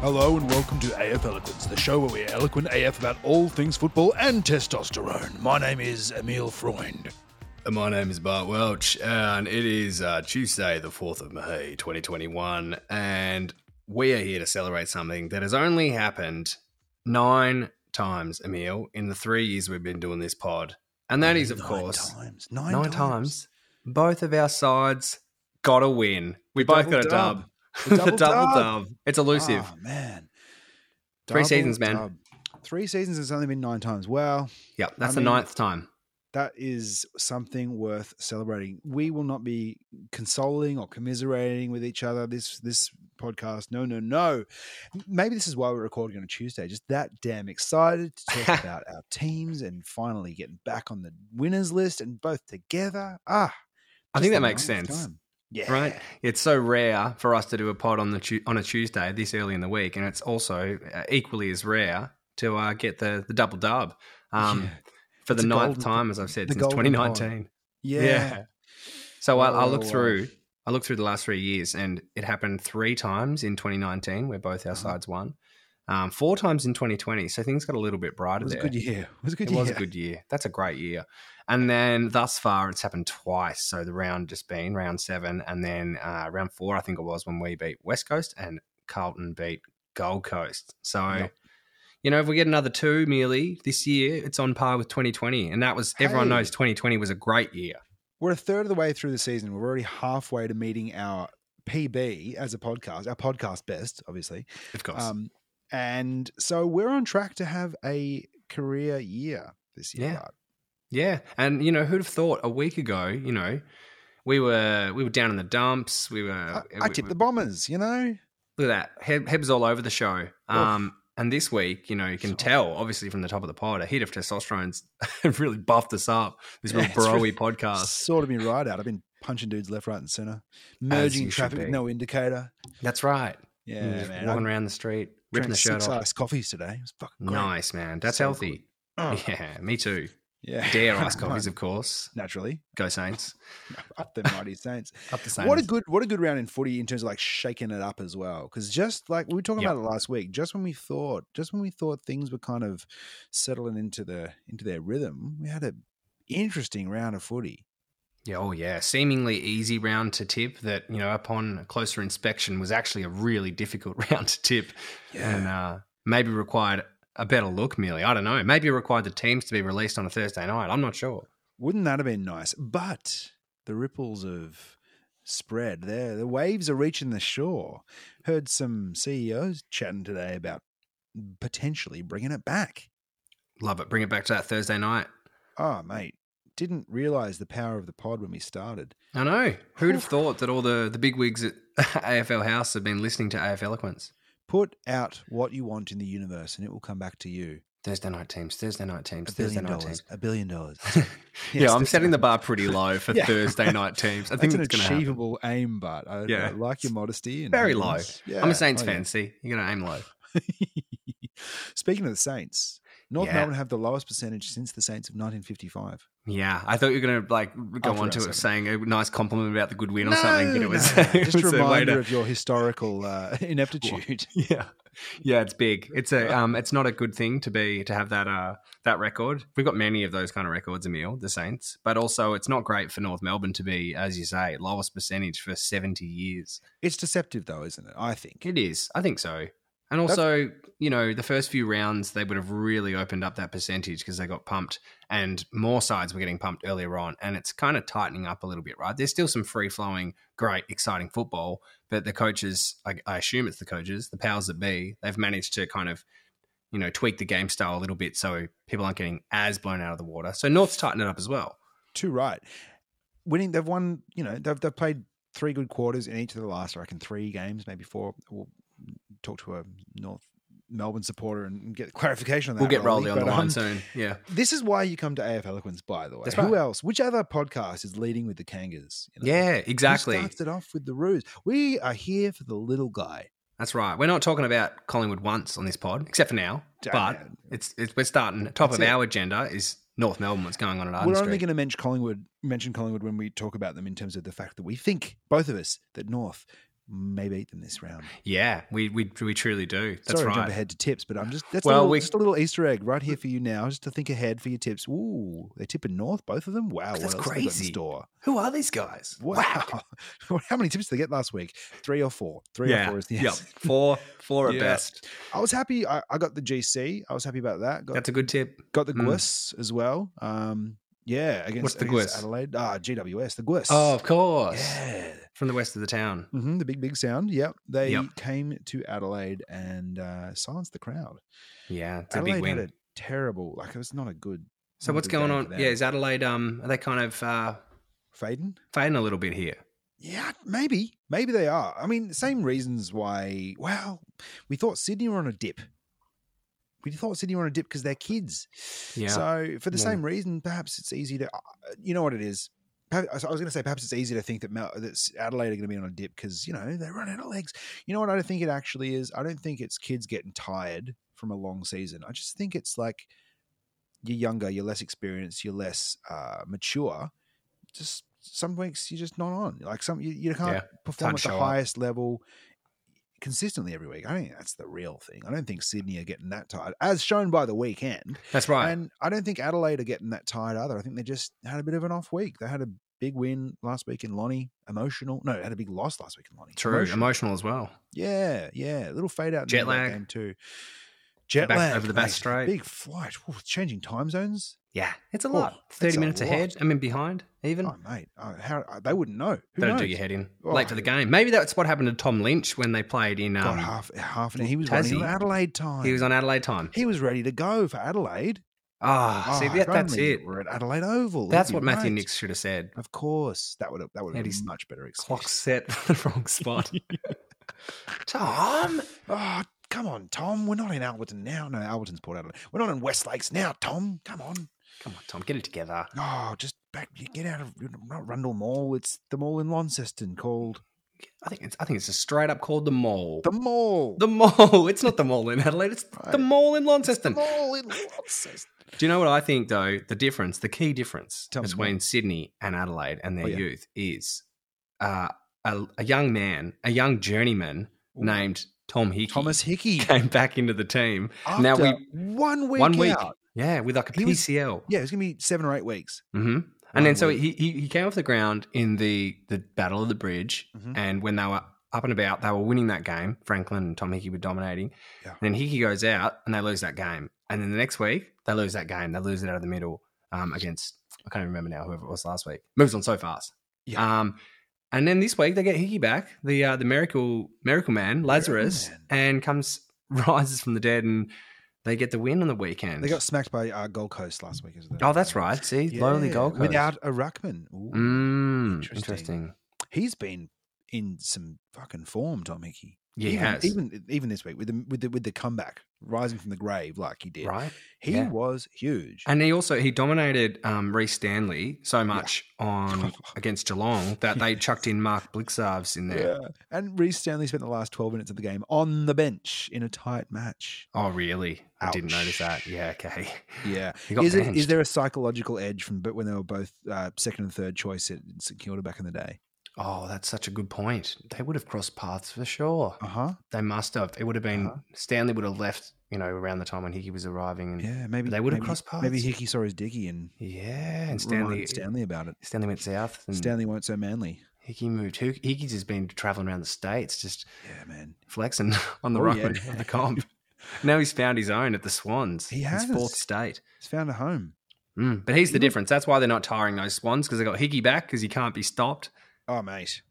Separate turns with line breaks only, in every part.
Hello and welcome to AF Eloquence, the show where we're eloquent AF about all things football and testosterone. My name is Emil Freund.
My name is Bart Welch, and it is uh, Tuesday, the 4th of May, 2021, and we are here to celebrate something that has only happened nine times, Emil, in the three years we've been doing this pod. And that is, of
Nine
course,
times. Nine,
nine times. Both of our sides got a win. We both got a
dub.
dub.
The double
double
dub.
dub. It's elusive.
Ah, man.
Three
Double
seasons, man.
dub. Three seasons has only been nine times. Well,
Yep, that's
I
the
mean-
ninth time.
that is something worth celebrating. We will not be consoling or commiserating with each other this this podcast. No, no, no. Maybe this is why we're recording on a Tuesday. Just that damn excited to talk about our teams and finally getting back on the winners list and both together. Ah,
I think that makes sense.
time. Yeah,
right? It's so rare for us to do a pod on the tu- on a Tuesday this early in the week, and it's also uh, equally as rare to uh, get the the double dub um,
Yeah.
for the ninth
golden-
time, as I've said since 2019.
Yeah. yeah.
So I, I look
Oh,
through. I look through the last three years, and it happened three times in 2019, where both our
Uh-huh.
sides won. Um, four times in 2020, so things got a little bit brighter
It was a good year. It was a good
It
year.
was a good year. That's a great year. And then thus far, it's happened twice. So the round just been round seven, and then uh, round four, I think it was when we beat West Coast and Carlton beat Gold Coast. So,
Yep.
you know, if we get another two merely this year, it's on par with 2020. And that was, everyone knows 2020 was a great year.
We're a third of the way through the season. We're already halfway to meeting our PB as a podcast, our podcast best, obviously.
Of course.
Um, and so we're on track to have a career year this year.
Yeah.
Bart.
Yeah, and you know who'd have thought a week ago? You know, we were we were down in the dumps. We were.
I, I
Uh, we-
tipped the Bombers, you know?
Look at that. Heb, Heb's all over the show. Um, and this week, you know, you can tell obviously from the top of the pod, a hit of testosterone's really buffed us up. This
Yeah,
real broy
really
podcast.
Sorted me right out. I've been punching dudes left, right, and center, merging
you
in
should
traffic with no indicator.
That's right.
Yeah, man.
walking
I
around the street, ripping the shirt
six
off.
iced coffees today. It was fucking great.
Nice, man. That's
So
healthy. Yeah, me too.
Yeah.
Dare ice coffees, of course.
Naturally.
Go Saints.
Up the mighty Saints.
Up the Saints.
What a good what a good round in footy in terms of like shaking it up as well. Because just like we were talking
Yep.
about it last week, just when we thought just when we thought things were kind of settling into the into their rhythm, we had an interesting round of footy.
Yeah, oh yeah, seemingly easy round to tip. That you know, upon closer inspection, was actually a really difficult round to tip, and uh, maybe required a better look. Merely, I don't know. Maybe it required the teams to be released on a Thursday night. I'm not sure.
Wouldn't that have been nice? But the ripples of spread there, the waves are reaching the shore. Heard some CEOs chatting today about potentially bringing it back.
Love it. Bring it back to that Thursday night.
Oh, mate, didn't realize the power of the pod when we started.
I know. Who'd have thought that all the the big wigs at AFL House have been listening to AF Eloquence?
Put out what you want in the universe, and it will come back to you.
Thursday night teams. Thursday night teams. Thursday
billion
night
dollars.
teams.
A billion dollars.
yeah, I'm setting the bar pretty low for
Yeah.
Thursday night teams. I
That's
think
an
it's going to happen.
achievable aim, but I,
Yeah.
I like your modesty. And
Very low.
Yeah.
I'm a Saints
Oh,
fan. See, you're going to aim low.
Speaking of the Saints, North
Yeah.
Melbourne have the lowest percentage since the Saints of 1955.
Yeah, I thought you were going to like go
After
on to it saying a nice compliment about the good win or something, but it was,
no,
it
just a
was way
reminder of your historical uh, ineptitude.
yeah, yeah, it's big. It's a um, it's not a good thing to be to have that uh that record. We've got many of those kind of records, Emil, the Saints, but also it's not great for North Melbourne to be, as you say, lowest percentage for seventy years.
It's deceptive, though, isn't it? I think.
It is, I think so. And also, you know, the first few rounds they would have really opened up that percentage because they got pumped, and more sides were getting pumped earlier on, and it's kind of tightening up a little bit, right? There's still some free flowing, great, exciting football, but the coaches, I, I assume it's the coaches, the powers that be, they've managed to kind of, you know, tweak the game style a little bit so people aren't getting as blown out of the water. So North's tightened it up as well.
Too right. Winning, they've won. You know, they've they've played three good quarters in each of the last, I reckon, three games, maybe four. We'll talk to a North Melbourne supporter and get clarification on that.
We'll get
Rolly,
on the line
um,
soon. Yeah.
This is why you come to AF Eloquence, by the way.
That's
Who else? Which other podcast is leading with the Kangas? you know?
Yeah,
Who
exactly.
starts it off with the ruse? We are here for the little guy.
That's right. We're not talking about Collingwood once on this pod, except for now.
Damn
But it's, it's we're starting. Top
That's
of
it.
our agenda is North Melbourne. What's going on at Arden
We're only
Street?
going to mention Collingwood, mention Collingwood when we talk about them in terms of the fact that we think both of us that North may beat them this round.
Yeah, we we, we truly do. That's
Sorry
right.
to jump ahead to tips, but I'm just that's
Well,
a little,
we-
just a little Easter egg right here for you now, just to think ahead for your tips. Ooh, they're tipping north, both of them. Wow,
That's
what else have they got in
crazy.
store?
Who are these guys?
Wow. How many tips did they get last week? Three or four? Three or four is the answer. Yep.
Four, four at best.
I was happy. I, I got the GC. I was happy about that. Got,
That's a good tip.
got the
mm.
GWS as well. Um, yeah, against,
What's the
against
GWS?
Adelaide. Ah, GWS, the GWS.
Oh, of course.
yeah.
From the west of the town.
hmm the big, big sound. Yep. They
Yep.
came to Adelaide and uh, silenced the crowd.
Yeah, it's a
Adelaide
big win.
had a terrible, like, it was not a good.
so what's going on? Yeah, is Adelaide um are they kind of uh
Faden?
fading a little bit here?
Yeah, maybe. Maybe they are. I mean, same reasons why. Well, we thought Sydney were on a dip. We thought Sydney were on a dip because they're kids.
Yeah.
So for the
Yeah.
same reason, perhaps it's easy to. uh, You know what it is. Perhaps- I was going to say perhaps it's easy to think that, Mel, that Adelaide are going to be on a dip because you know they run out of legs. You know what I don't think it actually is. I don't think it's kids getting tired from a long season. I just think it's like you're younger, you're less experienced, you're less uh, mature. Just some weeks you're just not on. Like some you, you can't
Yeah,
perform at the
show up.
highest level consistently every week. I think that's the real thing. I don't think Sydney are getting that tired, as shown by the weekend.
That's right.
And I don't think Adelaide are getting that tired either. I think they just had a bit of an off week. They had a big win last week in Lonnie, emotional. No, had a big loss last week in Lonnie.
True. Emotional. as well.
Yeah, yeah. A little fade out in
Jet
the end of that
lag.
game too. Jet
Back
lag
over the Bass
mate.
Strait.
Big flight. Ooh, changing time zones.
Yeah. It's a
Oh,
lot. Thirty minutes ahead. I mean behind even.
Oh mate, oh, how they wouldn't know. Who
That'll
knows?
do your head in.
Oh,
Late for the game. Maybe that's what happened to Tom Lynch when they played in um,
half half an. Hour. He was running
Tassie.
on Adelaide time.
he was on Adelaide time.
He was ready to go for Adelaide.
Ah, see
Oh,
that, that's it.
We're at Adelaide Oval.
That's what Matthew
right.
Nicks should have said.
Of course, that would have that would have been much better excuse.
Clock set for the wrong spot. Tom.
Oh, come on, Tom. We're not in Alberton now. No, Alberton's Port Adelaide. We're not in West Lakes now, Tom. Come on.
Come on, Tom, get it together.
Oh, just back. Get out of not Rundle Mall. It's the mall in Launceston called
I think it's I think it's just straight up called the mall.
the mall.
The mall. It's not the mall in Adelaide. It's the mall in
The
Launceston.
mall in Launceston.
Do you know what I think though? The difference, the key difference
Tell
between Sydney and Adelaide and their
Oh, yeah.
youth is uh, a, a young man, a young journeyman
Ooh.
named Tom Hickey
Thomas Hickey.
came back into the team.
After
now we
one week
one week,
out.
Yeah, with like a
He was-
PCL.
Yeah, it's gonna be seven or eight weeks.
hmm And then so
week.
he, he he came off the ground in the the Battle of the Bridge,
Mhm.
and when they were up and about, they were winning that game. Franklin and Tom Hickey were dominating.
Yeah.
And then Hickey goes out, and they lose that game. And then the next week, they lose that game. They lose it out of the middle um, against I can't even remember now whoever it was last week. Moves on so fast.
Yeah.
Um, and then this week they get Hickey back, the uh, the miracle miracle man Lazarus,
Man.
and comes rises from the dead, and they get the win on the weekend.
They got smacked by uh, Gold Coast last week, isn't it?
oh, that's right. See, lonely
Yeah,
Gold Coast.
without a ruckman. Ooh,
Mm,
Interesting.
interesting.
He's been in some fucking form, Tom Hickey.
Yeah, he
even,
has.
even even this week with the with the with the comeback, rising from the grave like he did.
right?
He
Yeah.
was huge.
And he also he dominated um, Rhys Stanley so much on against Geelong that they chucked in Mark Blicavs in there.
yeah. And Rhys Stanley spent the last 12 minutes of the game on the bench in a tight match.
Oh, really? I didn't notice that. Yeah, okay.
Yeah. Is, it, is there a psychological edge from but when they were both uh, second and third choice at St Kilda back in the day?
Oh, that's such a good point. They would have crossed paths for sure.
Uh huh.
They must have. It would have been
Uh-huh.
Stanley would have left, you know, around the time when Hickey was arriving, and yeah,
maybe
they would have crossed paths.
Maybe Hickey saw his dicky and yeah,
and
Stanley
Stanley
about it.
Stanley went south, and
Stanley weren't so manly.
Hickey moved. Hick- Hickey's just been traveling around the states, just
Yeah, man.
flexing on the
Oh,
ruckman
yeah.
of the comp. now he's found his own at the Swans.
He
His fourth
has.
state.
He's found a home.
Mm, but here's the difference. That's why they're not tiring those Swans because they got Hickey back because he can't be stopped.
Oh, mate.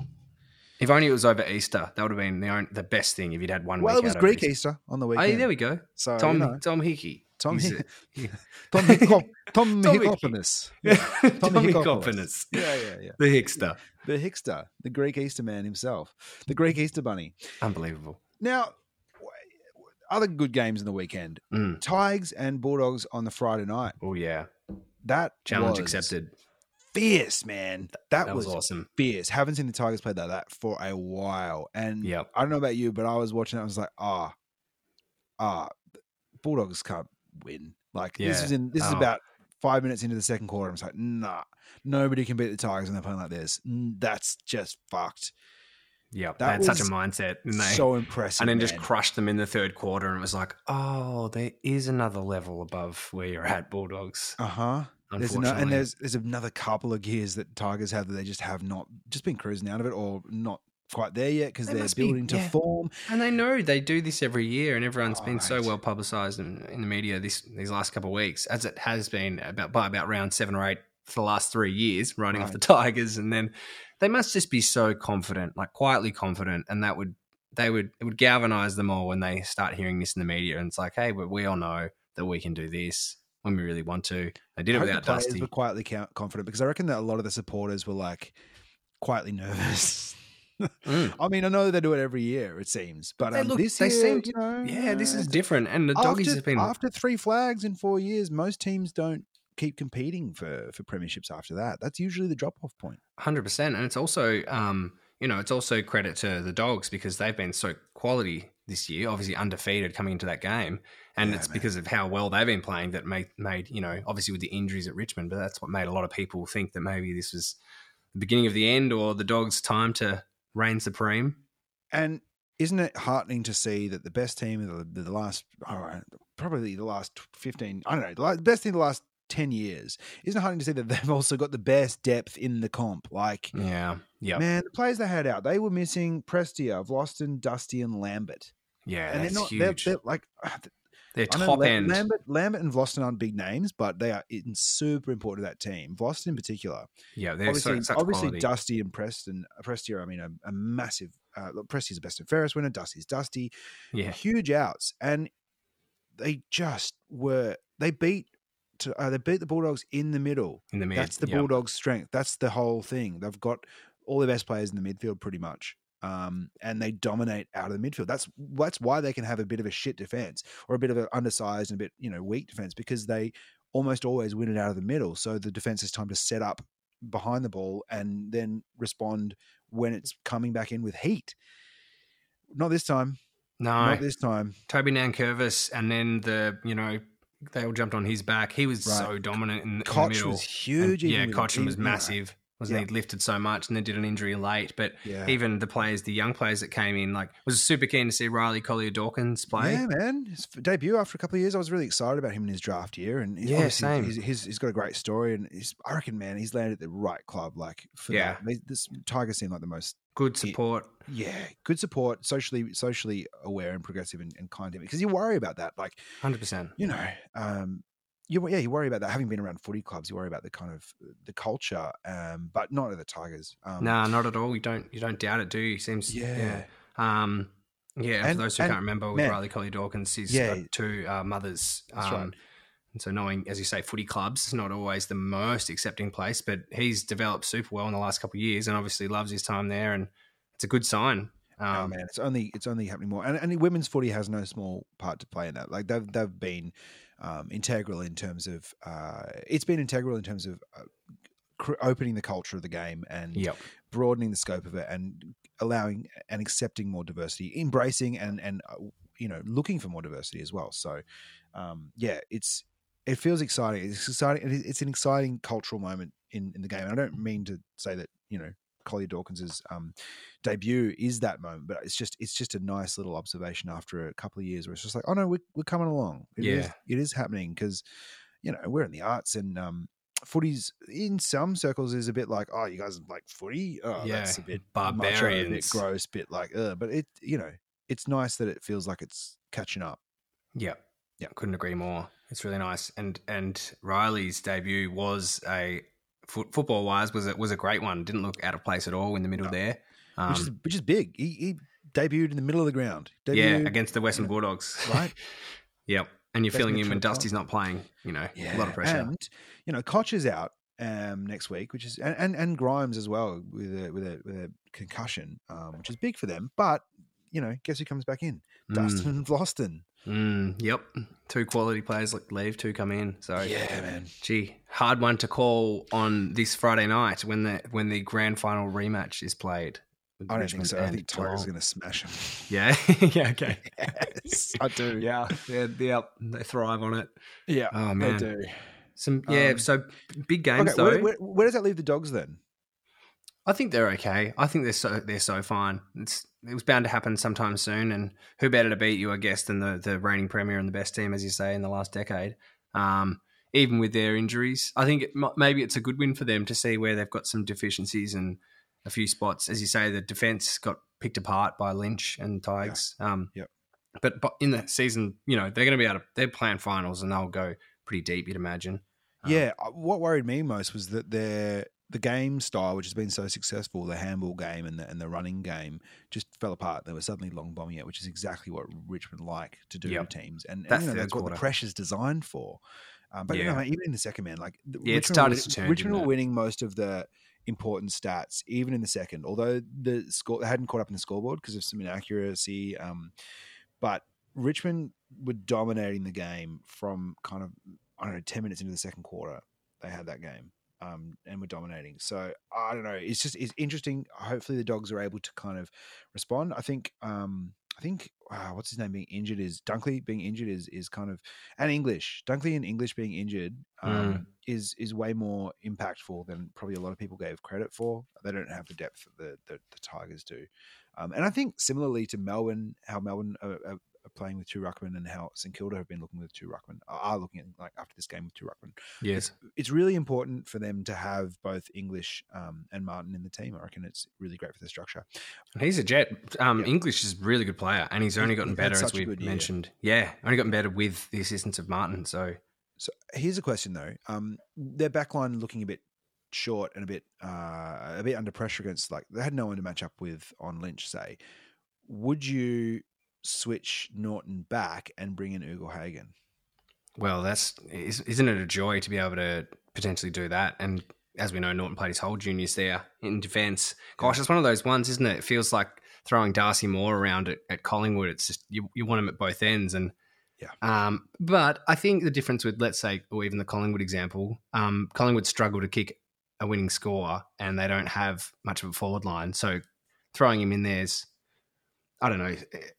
If only it was over Easter, that would have been the, own, the best thing if you'd had one
Well, it was Greek
Easter.
Easter on the weekend.
yeah, there we go.
So,
Tom
you know,
Tom Hickey.
Tom,
He's
Hick-
a-
Tom, Hickop, Tom,
Tom
Hickopolis.
Yeah.
Hickopolis. Yeah, yeah, yeah.
The Hickster.
The Hickster, the Greek Easter man himself, the Greek Easter bunny.
Unbelievable.
Now, other good games in the weekend.
Mm.
Tigers and Bulldogs on the Friday night.
Oh, yeah.
That
Challenge accepted.
Fierce, man. That,
That was,
was,
awesome.
fierce. Haven't seen the Tigers play like that for a while. And
Yep.
I don't know about you, but I was watching it. I was like, ah, ah, Bulldogs can't win. Like this is in this is
Oh.
about five minutes into the second quarter. I was like, nah, nobody can beat the Tigers when they're playing like this. That's just fucked.
Yeah,
That
had such a mindset, and they
so impressive.
and then just crushed them in the third quarter, and it was like, oh, there is another level above where you're at, Bulldogs.
Uh huh. There's and there's there's another couple of gears that Tigers have that they just have not just been cruising out of it or not quite there yet because
They
are
must be,
building to
yeah.
form.
And they know they do this every year, and everyone's been so well publicised in, in the media this these last couple of weeks, as it has been about by about round seven or eight for the last three years, writing off the Tigers, and then they must just be so confident, like quietly confident, and that would they would it would galvanise them all when they start hearing this in the media, and it's like, hey, but we all know that we can do this when we really want to. They did it
I
without
the
Dusty.
were quietly confident because I reckon that a lot of the supporters were like quietly nervous.
Mm.
I mean, I know they do it every year, it seems, but
They
um,
look-
this
they
year,
seemed-
you know,
Yeah, this is different, and the doggies
after,
have been
after three flags in four years. Most teams don't keep competing for for premierships after that. That's usually the drop off point.
Hundred percent, and it's also, um, you know, it's also credit to the dogs because they've been so quality this year. Obviously undefeated coming into that game, and
Yeah,
it's
man.
because of how well they've been playing that made made you know obviously with the injuries at Richmond, but that's what made a lot of people think that maybe this was the beginning of the end or the dogs' time to reign supreme.
And isn't it heartening to see that the best team of the, the last, right, probably the last 15, I don't know, the best team of the last 10 years, isn't it heartening to see that they've also got the best depth in the comp? Like,
Yeah, yeah,
man, the players they had out, they were missing Prestia, Vlastuin, Dusty, and Lambert.
yeah.
and they're not, they're, they're like, ah, They're
top
La-
end.
Lambert, Lambert and Vlastuin aren't big names, but they are in, super important to that team. Vlastuin in particular.
yeah, they're
obviously,
so, such
obviously
quality.
Dusty and Preston. uh, Prestia, I mean, a, a massive. Uh, look, Prestia's a best and fairest winner. Dusty's Dusty.
yeah,
Huge outs, and they just were. They beat. To, uh, they beat the Bulldogs in the middle.
in the mid.
That's the
yeah.
Bulldogs' strength. That's the whole thing. They've got all the best players in the midfield, pretty much, um, and they dominate out of the midfield. That's that's why they can have a bit of a shit defense or a bit of an undersized and a bit you know weak defense because they almost always win it out of the middle. So the defense has time to set up behind the ball and then respond when it's coming back in with heat. Not this time.
No,
Not this time.
Toby Nankervis, and then the you know they all jumped on his back. He was
Right.
so dominant in, in the
Cotch
middle.
was huge.
And, yeah, Cotch was
even, you know,
massive. Wasn't
Yeah.
he lifted so much and then did an injury late? But
Yeah.
even the players, the young players that came in, like was super keen to see Riley Collier Dawkins play.
Yeah, man. His debut after a couple of years, I was really excited about him in his draft year, and he's
Yeah, same.
He's, he's, he's got a great story, and I reckon, man, he's landed at the right club. Like, for
Yeah.
that. This Tigers seem like the most,
Good support.
yeah, good support, socially, socially aware and progressive and, and kind to because you worry about that, like,
Hundred percent.
you know, um, you yeah, you worry about that. Having been around footy clubs, you worry about the kind of the culture, um, but not at the Tigers. Um,
Nah, not at all. You don't you don't doubt it, do you? Seems
yeah,
Um, yeah, and for those who
and,
can't remember, with
man,
Riley Collier Dawkins, he's
yeah,
got two uh, mothers.
That's
um,
right.
And so, knowing, as you say, footy clubs is not always the most accepting place, but he's developed super well in the last couple of years, and obviously loves his time there, and it's a good sign.
Oh
Um,
man, it's only it's only happening more, and, and women's footy has no small part to play in that. Like they've they've been um, integral in terms of uh, it's been integral in terms of uh, cr- opening the culture of the game and
Yep.
broadening the scope of it and allowing and accepting more diversity, embracing and and uh, you know looking for more diversity as well. So um, yeah, it's it feels exciting. It's exciting. It's an exciting cultural moment in in the game. And I don't mean to say that you know Collier Dawkins's um, debut is that moment, but it's just it's just a nice little observation after a couple of years where it's just like, oh no, we're we're coming along. It is-
Yeah.
it is happening because you know we're in the arts and um, footy's in some circles is a bit like, oh, you guys like footy? Oh,
Yeah,
that's a bit macho, a bit gross, bit like, uh, but it you know it's nice that it feels like it's catching up.
Yeah.
Yeah.
Couldn't agree more. It's really nice. And and Riley's debut was a foot, football wise was a, was a great one. Didn't look out of place at all in the middle
No.
there. Um,
which is which is big. He, he debuted in the middle of the ground.
yeah, against the Western Bulldogs.
right?
yep. And you're
Best
filling
mid
when
for the club.
Dusty's not playing. You know,
Yeah,
a lot of pressure.
And you know, Cotch is out um, next week, which is and, and, and Grimes as well with a with a with a concussion, um, which is big for them. But you know, guess who comes back in?
Mm,
Dustin Vlastuin.
Mm, yep. Two quality players leave, two come in. So
yeah, man.
Gee, hard one to call on this Friday night when the when the grand final rematch is played.
I don't
Richmond
think so. I think
Geelong.
going to smash him.
Yeah, yeah, okay.
yes, I do.
Yeah, yeah, yeah. They thrive on it.
Yeah,
Oh
they
man,
do.
some yeah.
Um,
so big games
Okay,
though.
where, where, where does that leave the dogs then?
I think they're okay. I think they're so they're so fine. It's it was bound to happen sometime soon, and who better to beat you, I guess, than the the reigning premier and the best team, as you say, in the last decade. Um, even with their injuries, I think it, maybe it's a good win for them to see where they've got some deficiencies and a few spots. As you say, the defense got picked apart by Lynch and Tigers.
Yeah.
Um,
yep.
But, but in the season, you know, they're going to be able to, they're playing finals and they'll go pretty deep, you'd imagine.
Um, yeah. Uh, what worried me most was that their, the game style, which has been so successful, the handball game and the, and the running game, just fell apart. They were suddenly long bombing it, which is exactly what Richmond like to do
Yep.
to teams, and, and
That's
you know,
the
that's what the pressure's designed for. Um, but you know, even in the second man, like
Yeah, it
Richmond,
started
were-
to turn,
Richmond were winning most of the important stats, even in the second. Although the score they hadn't caught up in the scoreboard because of some inaccuracy, um, but Richmond were dominating the game from kind of I don't know ten minutes into the second quarter. They had that game um, and were dominating. So I don't know. It's just it's interesting. Hopefully the dogs are able to kind of respond. I think um, I think uh, what's his name being injured is Dunkley being injured is is kind of and English Dunkley and English being injured um, is is way more impactful than probably a lot of people gave credit for. They don't have the depth that the the, the Tigers do, um, and I think similarly to Melbourne, how Melbourne are, are, are playing with two ruckmen and how St Kilda have been looking with two ruckmen are looking at like after this game with two ruckmen
Yes.
it's really important for them to have both English um, and Martin in the team. I reckon it's really great for the structure.
He's a jet. Um,
Yeah.
English is a really good player, and he's only gotten
he's
better as we mentioned. Yeah, only gotten better with the assistance of Martin. So
So here's a question though: um, their backline looking a bit short and a bit uh, a bit under pressure against like they had no one to match up with on Lynch. Say, would you switch Naughton back and bring in Ugle-Hagan?
Well, that's is- isn't it a joy to be able to potentially do that? And as we know, Naughton played his whole juniors there in defence. Gosh, it's one of those ones, isn't it? It feels like throwing Darcy Moore around at, at Collingwood. It's just you, you want him at both ends, and
Yeah.
Um, but I think the difference with let's say, or even the Collingwood example, um, Collingwood struggle to kick a winning score, and they don't have much of a forward line, so throwing him in there's. I don't know.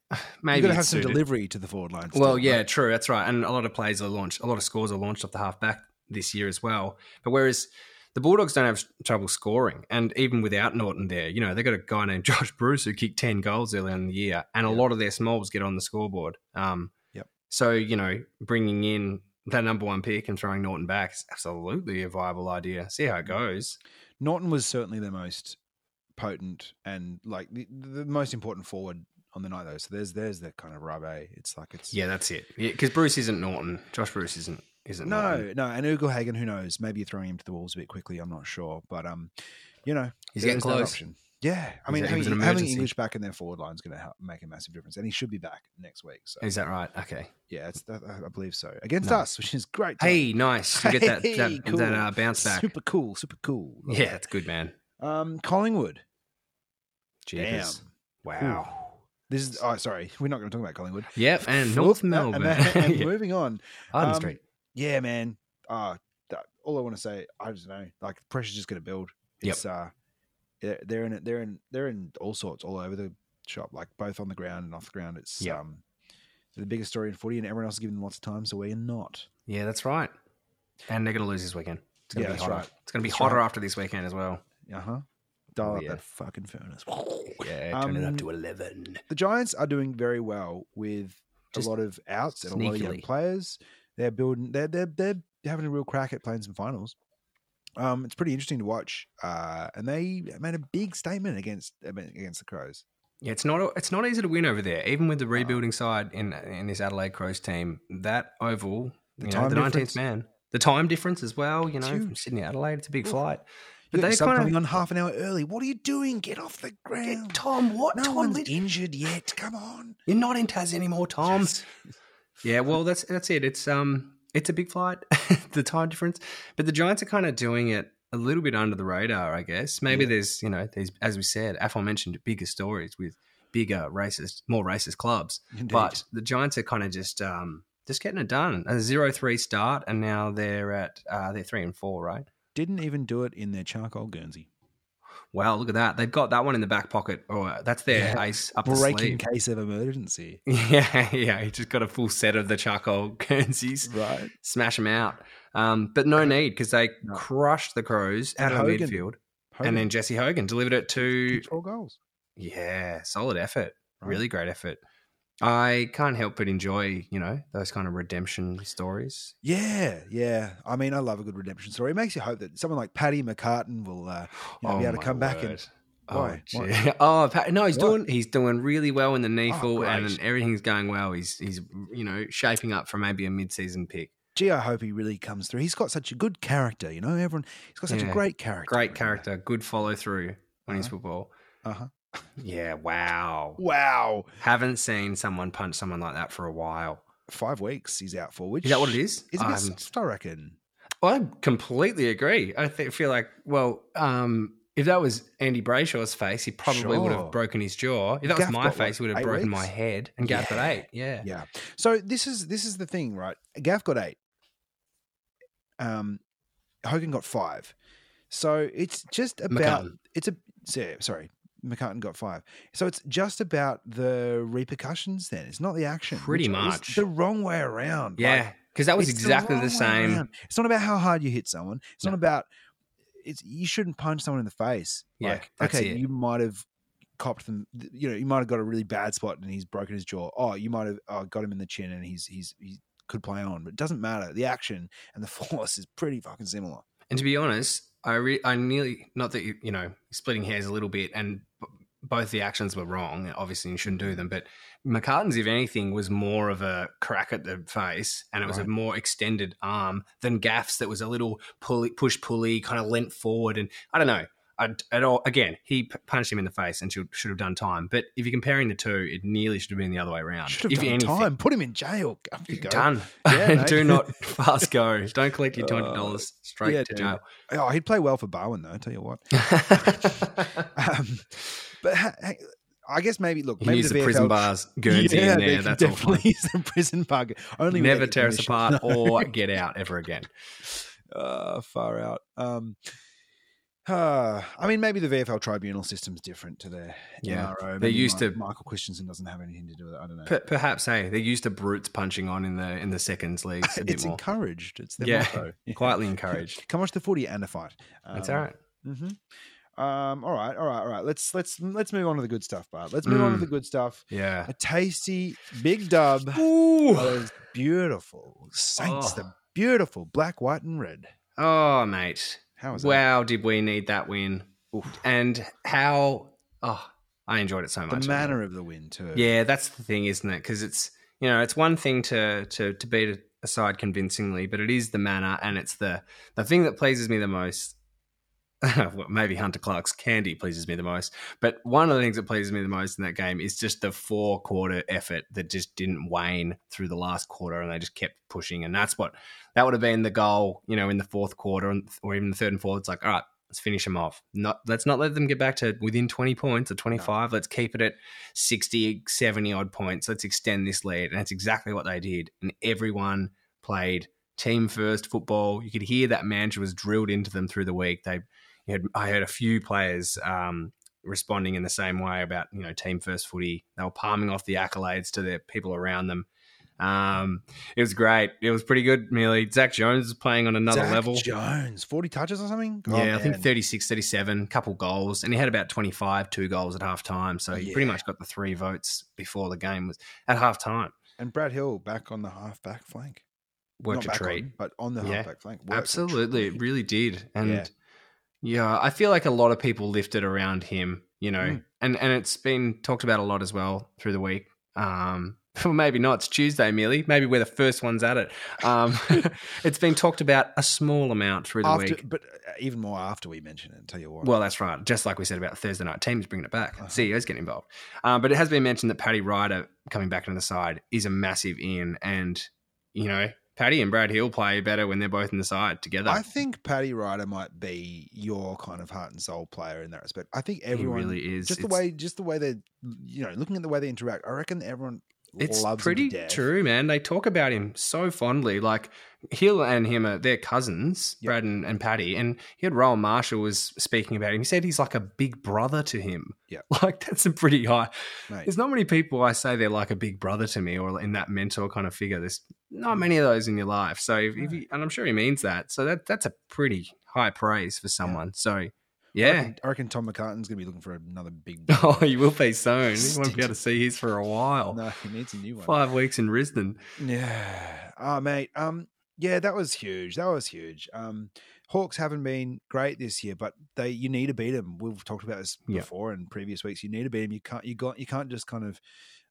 Maybe
You've got to have some
suited.
delivery to the forward line.
Well, yeah,
right?
true. That's right. And a lot of plays are launched. A lot of scores are launched off the halfback this year as well. But whereas the Bulldogs don't have trouble scoring, and even without Naughton there, you know, they got a guy named Josh Bruce who kicked ten goals early in the year, and a lot of their smalls get on the scoreboard. Um,
Yep.
So you know, bringing in that number one pick and throwing Naughton back is absolutely a viable idea. See how it goes.
Naughton was certainly the most potent and like the, the most important forward on the night though. So there's there's the kind of rub. eh? It's like it's
Yeah, that's it. Because Bruce isn't Naughton. Josh Bruce isn't isn't Naughton.
no no. And Ugle-Hagan, who knows? Maybe you're throwing him to the wolves a bit quickly. I'm not sure, but um, you know,
He's getting close.
option. Yeah, I mean,
a- he was
having, having. English back in their forward line is going to make a massive difference, and he should be back next week. So
Is that right? Okay.
yeah, it's that, I believe so against us, which is great.
Hey, nice. You get that
Hey,
that,
cool.
that uh, bounce back.
super cool, super cool. Love
Yeah,
that.
it's good, man.
Um, Collingwood.
Jeepers.
Damn.
Wow.
This is oh sorry, we're not going to talk about Collingwood.
Yep, and North
uh,
Melbourne.
And, and
Yeah.
moving on.
Arden
um,
Street.
Yeah, man. Uh, that, all I want to say, I just know, like the pressure's just going to build.
Yep.
It's uh, they're, they're in it. They're in. They're in all sorts all over the shop, like both on the ground and off the ground. It's
Yep.
um, the biggest story in footy, and everyone else is giving them lots of time, so we're not.
Yeah, that's right. And they're going to lose this weekend. It's going
Yeah,
to be
that's
hotter.
right.
It's going to be
That's
hotter
right.
after this weekend as well.
Uh huh. Dial
Oh,
up
yeah.
that fucking furnace.
Yeah,
turn it up to
11.
The Giants are doing very well with
Just
a lot of outs and a lot of young players. They're building. They're they're they're having a real crack at playing some finals. Um, it's pretty interesting to watch. Uh, and they made a big statement against against the Crows.
Yeah, it's not it's not easy to win over there, even with the rebuilding side in in this Adelaide Crows team. That oval,
The
know, the
difference.
nineteenth man, the time difference as well. You know, from. Sydney to Adelaide, it's a big flight. But they kind
coming on half an hour early. What are you doing? Get off the ground.
Tom, what?
no
Tom,
one's injured yet. Come on,
you're not in Taz anymore, Tom.
Yes.
Yeah, well, that's that's it. It's um, it's a big flight, the time difference. But the Giants are kind of doing it a little bit under the radar, I guess. Maybe
Yeah.
there's you know these, as we said, aforementioned bigger stories with bigger racist, more racist clubs.
Indeed.
But the Giants are kind of just um, just getting it done. A zero three start, and now they're at uh, they're three and four, right?
Didn't even do it in their charcoal Guernsey.
Wow, look at that! They've got that one in the back pocket. Or that's their
Yeah.
ace up the
Break in
sleeve.
case of emergency.
Yeah, yeah. He just got a full set of the charcoal Guernseys.
Right.
smash them out. Um, but no need because they
No.
crushed the Crows
And
out of
Hogan-
midfield. and then Jesse Hogan delivered it to
four goals.
Yeah, solid effort.
Right.
Really great effort. I can't help but enjoy, you know, those kind of redemption stories.
Yeah, yeah. I mean, I love a good redemption story. It makes you hope that someone like Paddy McCartin will uh, you know, be able to come back and. Why?
Oh, gee. oh Pat, no, he's
What?
doing he's doing really well in the
Oh,
and everything's going well. He's he's you know shaping up for maybe a mid-season pick.
gee, I hope he really comes through. He's got such a good character, you know. Everyone, he's got such a great character.
Great character, good follow through on his
Uh-huh.
football.
Uh huh.
Yeah, wow.
Wow.
Haven't seen someone punch someone like that for a while.
Five weeks he's out for. Which
Is that what it is?
Is a bit soft, I reckon.
I completely agree. I th- feel like, well, um, if that was Andy Brayshaw's face, he probably would have broken his jaw. If that was my face, he would have broken
weeks?
my head. And Gaff got eight. Yeah.
Yeah. So this is this is the thing, right? Gaff got eight. Um, Hogan got five. So it's just about it's a sorry, McCartin got five. So it's just about the repercussions. Then it's not the action.
Pretty much.
the wrong way around.
Yeah. Because that was exactly
wrong
the same.
It's not about how hard you hit someone. It's
No.
not about. It's you shouldn't punch someone in the face.
Yeah,
Like,
that's
okay,
it.
you might have copped them. You know, you might have got a really bad spot and he's broken his jaw. Oh, you might have uh, got him in the chin and he's he's he could play on, but it doesn't matter. The action and the force is pretty fucking similar.
And to be honest, I re- I nearly not that you you know splitting hairs a little bit, and b- both the actions were wrong. Obviously, you shouldn't do them. But McCartin's, if anything, was more of a crack at the face, and it was
Right.
a more extended arm than Gaff's. That was a little pulley, push pulley, kind of leant forward, and I don't know. At all, again, he p- punched him in the face and should, should have done time. But if you're comparing the two, it nearly should have been the other way around.
Should have
if
done
anything,
time. Put him in jail.
Done.
Yeah.
Do not fast go. Don't collect your two hundred dollars straight
yeah,
to
dude.
jail.
Oh, he'd play well for Bowen though. I tell you what. Um, but ha- I guess maybe look. Maybe the
the prison bars Guernsey
yeah,
in there. That's all
definitely
fine.
use the prison bug. Only
Never tear us apart or get out ever again.
uh, far out. Um, uh, I mean, maybe the VFL tribunal system's different to the
Yeah.
MRO.
They're used
Mi-
to-
Michael Christian doesn't have anything to do with it. I don't know.
Per- perhaps, hey, they're used to brutes punching on in the in the seconds leagues a
it's encouraged. It's their
Yeah,
motto.
Quietly encouraged.
Come watch the footy and a fight.
That's
Um,
all right.
Mm-hmm. Um, all right, all right, all right. Let's let's let's move on to the good stuff, Bart. Let's move on to
Mm.
the good stuff.
Yeah.
A tasty big dub.
Ooh.
those beautiful Saints,
Oh.
the beautiful black, white, and red.
Oh, mate.
How was that?
Wow, did we need that win? And how? Oh, I enjoyed it so much.
The manner of the win too.
Yeah, that's the thing, isn't it? Because it's you know it's one thing to to to beat a side convincingly, but it is the manner and it's the the thing that pleases me the most. maybe Hunter Clark's candy pleases me the most, but one of the things that pleases me the most in that game is just the four quarter effort that just didn't wane through the last quarter, and they just kept pushing, and that's what that would have been the goal, you know, in the fourth quarter or even the third and fourth. It's like, all right, let's finish them off. Not let's not let them get back to within 20 points or 25. Let's keep it at 60, 70 odd points. Let's extend this lead. And that's exactly what they did. And everyone played team first football. You could hear that mantra was drilled into them through the week. They had, I heard a few players um, responding in the same way about, you know, team first footy. They were palming off the accolades to their people around them. Um, it was great. It was pretty good, Merely. Zach Jones is playing on another
Zach
level.
Jones, forty touches or something. Oh,
Yeah, I think
man.
36, 37, couple goals, and he had about 25, two goals at half time. So he pretty much got the three votes before the game was at half time.
And Brad Hill back on the half back flank.
Worked
Not
a treat.
on, but on the
Yeah,
half back flank.
Absolutely, it really did. And
Yeah.
Yeah. I feel like a lot of people lifted around him, you know,
Mm.
and, and it's been talked about a lot as well through the week. Um, well, maybe not. It's Tuesday, merely. Maybe we're the first ones at it. Um, it's been talked about a small amount through the
after,
week.
but uh, even more after we mention it. Tell you what.
Well, that's right. Just like we said about Thursday night, teams bringing it back.
Uh-huh.
CEOs getting involved. Um, but it has been mentioned that Paddy Ryder coming back into the side is a massive in, and you know, Paddy and Brad Hill play better when they're both in the side together.
I think Paddy Ryder might be your kind of heart and soul player in that respect. I think
he
everyone
really is.
just the way just the way they you know looking at the way they interact. I reckon everyone
It's
loves him to
pretty true, man. They talk about him so fondly. Like Hill and him are they're cousins,
Yep.
Brad and, and Paddy. And he had Rowan Marshall was speaking about him. He said he's like a big brother to him.
Yeah,
Like that's a pretty high.
Mate.
There's not many people I say they're like a big brother to me or in that mentor kind of figure. There's not many of those in your life. So if, if you, and I'm sure he means that. So that that's a pretty high praise for someone. So
I
Yeah.
reckon, I reckon Tom McCartin's going to be looking for another big.
Oh, he will be soon. He won't be able to see his for a while.
no, he needs a new one.
Five weeks in Risdon.
Yeah. Oh, mate. Um, yeah, that was huge. That was huge. Um, Hawks haven't been great this year, but they you need to beat them. We've talked about this
Yeah.
before in previous weeks. You need to beat them. You can't. You got. You can't just kind of.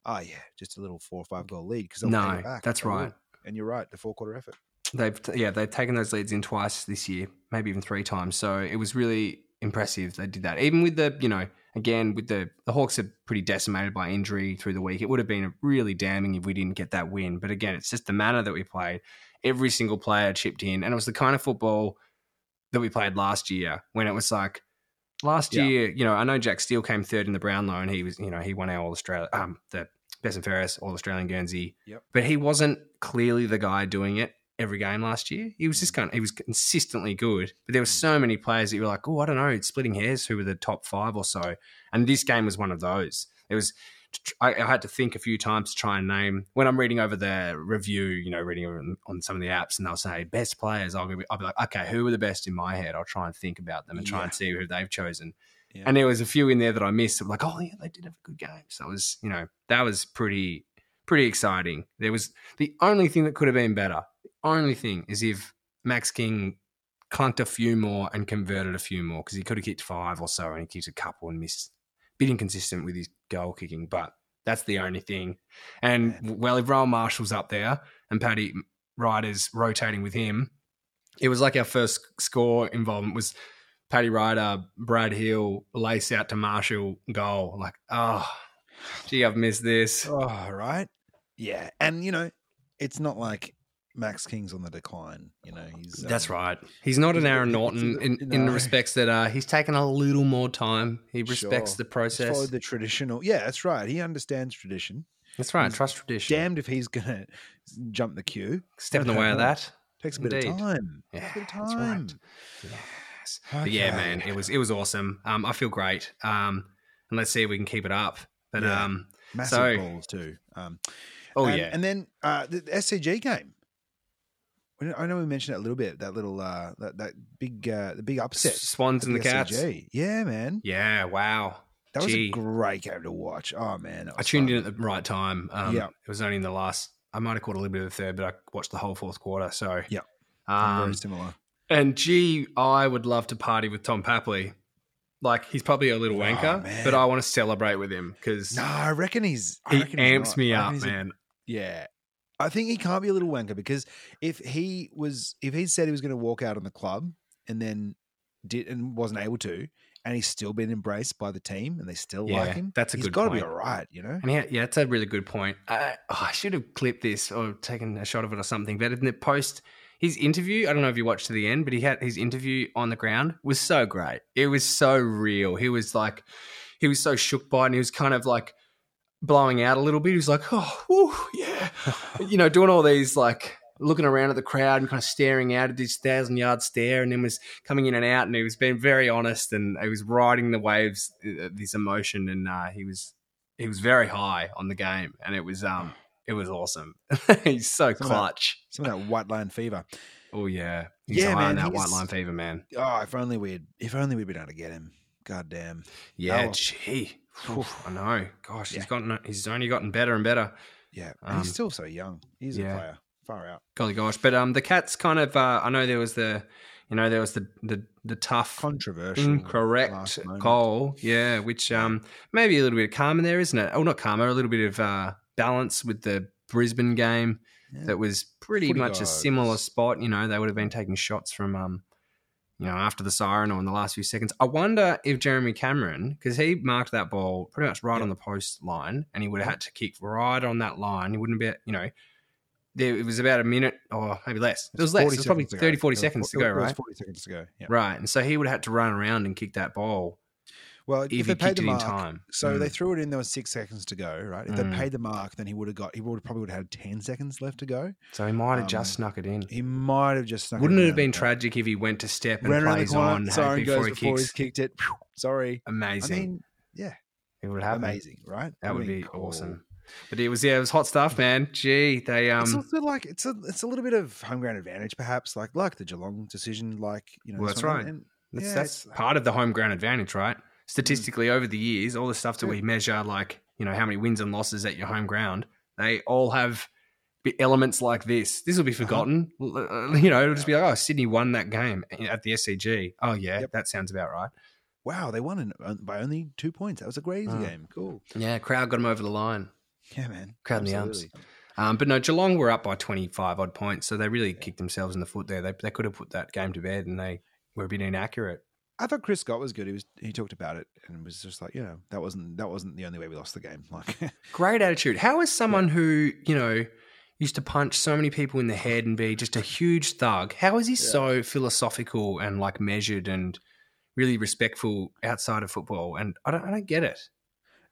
Oh yeah, just a little four or five goal lead because
No, that's
They will.
right.
And you're right. The four quarter effort.
They've yeah they've taken those leads in twice this year, maybe even three times. So it was really impressive they did that. Even with the you know again with the the Hawks are pretty decimated by injury through the week. It would have been really damning if we didn't get that win. But again, it's just the manner that we played. Every single player chipped in, and it was the kind of football that we played last year when it was like. Last
Yeah.
year, you know, I know Jack Steele came third in the Brownlow, and he was, you know, he won our All Australia, um, the Best and Fairest All Australian Guernsey.
Yep.
But he wasn't clearly the guy doing it every game last year. He was just kind of, he was consistently good. But there were so many players that you were like, oh, I don't know, it's splitting hairs who were the top five or so. And this game was one of those. It was, I, I had to think a few times to try and name when I'm reading over the review, you know, reading on, on some of the apps, and they'll say best players. I'll be, I'll be like, okay, who are the best in my head? I'll try and think about them and try
Yeah.
and see who they've chosen.
Yeah.
And there was a few in there that I missed. I'm like, oh yeah, they did have a good game. So it was, you know, that was pretty, pretty exciting. There was the only thing that could have been better. The only thing is if Max King clunked a few more and converted a few more because he could have kicked five or so and he kicked a couple and missed. Bit inconsistent with his goal kicking, but that's the only thing. And well, if Rowan Marshall's up there and Paddy Ryder's rotating with him, it was like our first score involvement was Paddy Ryder, Brad Hill, lace out to Marshall, goal. Like, oh, gee, I've missed this.
Oh, right. Yeah, and you know, it's not like Max King's on the decline. You know, he's
That's
um,
right. He's not an Aaron Naughton in, in the respects that uh, he's taken a little more time. He respects
Sure.
the
He's
process.
followed the traditional. Yeah, that's right. He understands tradition.
That's right.
he's
Trust tradition.
Damned if he's gonna jump the queue.
Step in the
Okay,
way of that.
Takes a bit of time.
Yeah,
Takes a bit of
that's right.
time.
Yes. But yeah, man, it was it was awesome. Um, I feel great. Um, and let's see if we can keep it up. But
Yeah.
um,
Massive
So-
balls too. Um,
oh
and,
yeah,
and then uh, the, the SCG game. I know we mentioned that a little bit. That little uh, that that big uh, the big upset.
Swans and the Cats.
SCG. Yeah, man.
Yeah, wow.
That was a great game to watch. Oh man,
I tuned
fun.
in at the right time. Um,
Yeah.
It was only in the last. I might have caught a little bit of the third, but I watched the whole fourth quarter. So
Yeah.
Um,
Very similar.
and gee, I would love to party with Tom Papley. Like he's probably a little
Oh,
wanker,
man.
but I want to celebrate with him because
No, I reckon he's. I
he
reckon
amps
not.
me up,
he's a-
man.
yeah, I think he can't be a little wanker because if he was, if he said he was going to walk out on the club and then did and wasn't able to, and he's still been embraced by the team and they still
Yeah,
like him,
that's a
he's
good He's
got to be all right, you know.
And yeah, yeah, that's a really good point. I, oh, I should have clipped this or taken a shot of it or something. But in the post, his interview, I don't know if you watched to the end, but he had his interview on the ground was so great. It was so real. He was like, he was so shook by it and he was kind of like blowing out a little bit. He was like, oh, whew, yeah. you know, doing all these like looking around at the crowd and kind of staring out at this thousand yard stare and then was coming in and out and he was being very honest and he was riding the waves, uh, this emotion and uh, he was he was very high on the game and it was um it was awesome. he's so
Some of that-
clutch.
Some of that white line fever.
Oh yeah. He's
Yeah,
high on
man,
that white line fever, man.
Oh, if only we'd, if only we'd been able to get him. God damn.
Yeah,
Oh.
gee.
Whew.
I know. Gosh,
Yeah.
he's gotten he's only gotten better and better.
Yeah, and
Um,
he's still so young. He's
yeah.
a player. Far out.
Golly gosh. But um the cats kind of uh I know there was the you know, there was the the, the tough
Controversial.
incorrect goal. Yeah, which um maybe a little bit of karma there, isn't it? Oh, not karma, a little bit of uh balance with the Brisbane game
Yeah.
that was pretty
Footy
much a similar spot. You know, they would have been taking shots from um you know, after the siren or in the last few seconds. I wonder if Jeremy Cameron, because he marked that ball pretty much right
Yeah.
on the post line, and he would have had to kick right on that line. He wouldn't be, you know, there, it was about a minute or maybe less. It was less. It was probably
seconds
30, 40 seconds to go,
it was
right?
40 seconds to go. Yeah.
Right. And so he would have had to run around and kick that ball
Well,
if,
if,
he
they paid the mark,
time.
so they
Mm.
threw it in. There was six seconds to go. Right. If
Mm.
they paid the mark, then he would have got. He would probably would have had ten seconds left to go.
So he might have
um,
just snuck it in.
He might have just. snuck
Wouldn't it
in
have been
around the corner.
tragic if he went to step and
Ran
plays
corner,
on
siren
before he
before he's kicked it. Sorry.
Amazing.
I mean, yeah,
it would happen.
amazing, right?
That would be
cool.
awesome. But it was yeah, it was hot stuff, man. Gee, they
it's
um
also like it's a it's a little bit of home ground advantage, perhaps, like like the Geelong decision, like you know.
Well, that's right.
And
That's,
Yeah,
that's part of the home ground advantage, right? Statistically,
Mm.
over the years, all the stuff that
Yeah.
we measure, like you know how many wins and losses at your home ground, they all have elements like this. This will be
Uh-huh.
forgotten. Uh, You know, it'll just be like, oh, Sydney won that game at the SCG. Oh yeah,
Yep.
that sounds about right.
Wow, they won uh, by only two points. That was a crazy
Oh.
game. Cool.
Yeah, crowd got them over the line.
Yeah, man.
Crowd in the arms. Um, but no, Geelong were up by 25 odd points, so they really kicked themselves in the foot there. They, they could have put that game to bed and they were a bit inaccurate.
I thought Chris Scott was good. He was he talked about it and was just like, you know, that wasn't that wasn't the only way we lost the game. Like,
Great attitude. How is someone who, you know, used to punch so many people in the head and be just a huge thug, how is he so philosophical and like measured and really respectful outside of football? And I don't, I don't get it.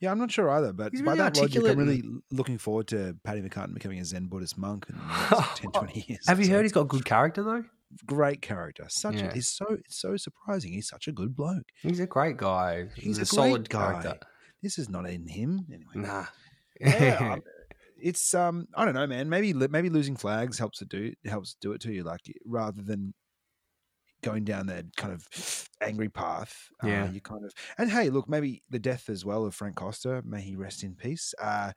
yeah, I'm not sure either. But
He's
by
really
that logic, I'm really looking forward to Paddy McCartin becoming a Zen Buddhist monk in the next 10, 20 years.
Have you
So,
heard he's got good character though?
Great character? Such
Yeah.
a, he's so it's so surprising. He's such a good bloke.
He's a great guy.
He's
a,
a great
solid
guy.
character.
This is not in him anyway.
Nah.
yeah, it's um, I don't know, man. Maybe maybe losing flags helps to do helps do it to you, like rather than going down that kind of angry path.
Yeah.
uh, you kind of and hey, look, maybe the death as well of Frank Costa, may he rest in peace. Uh,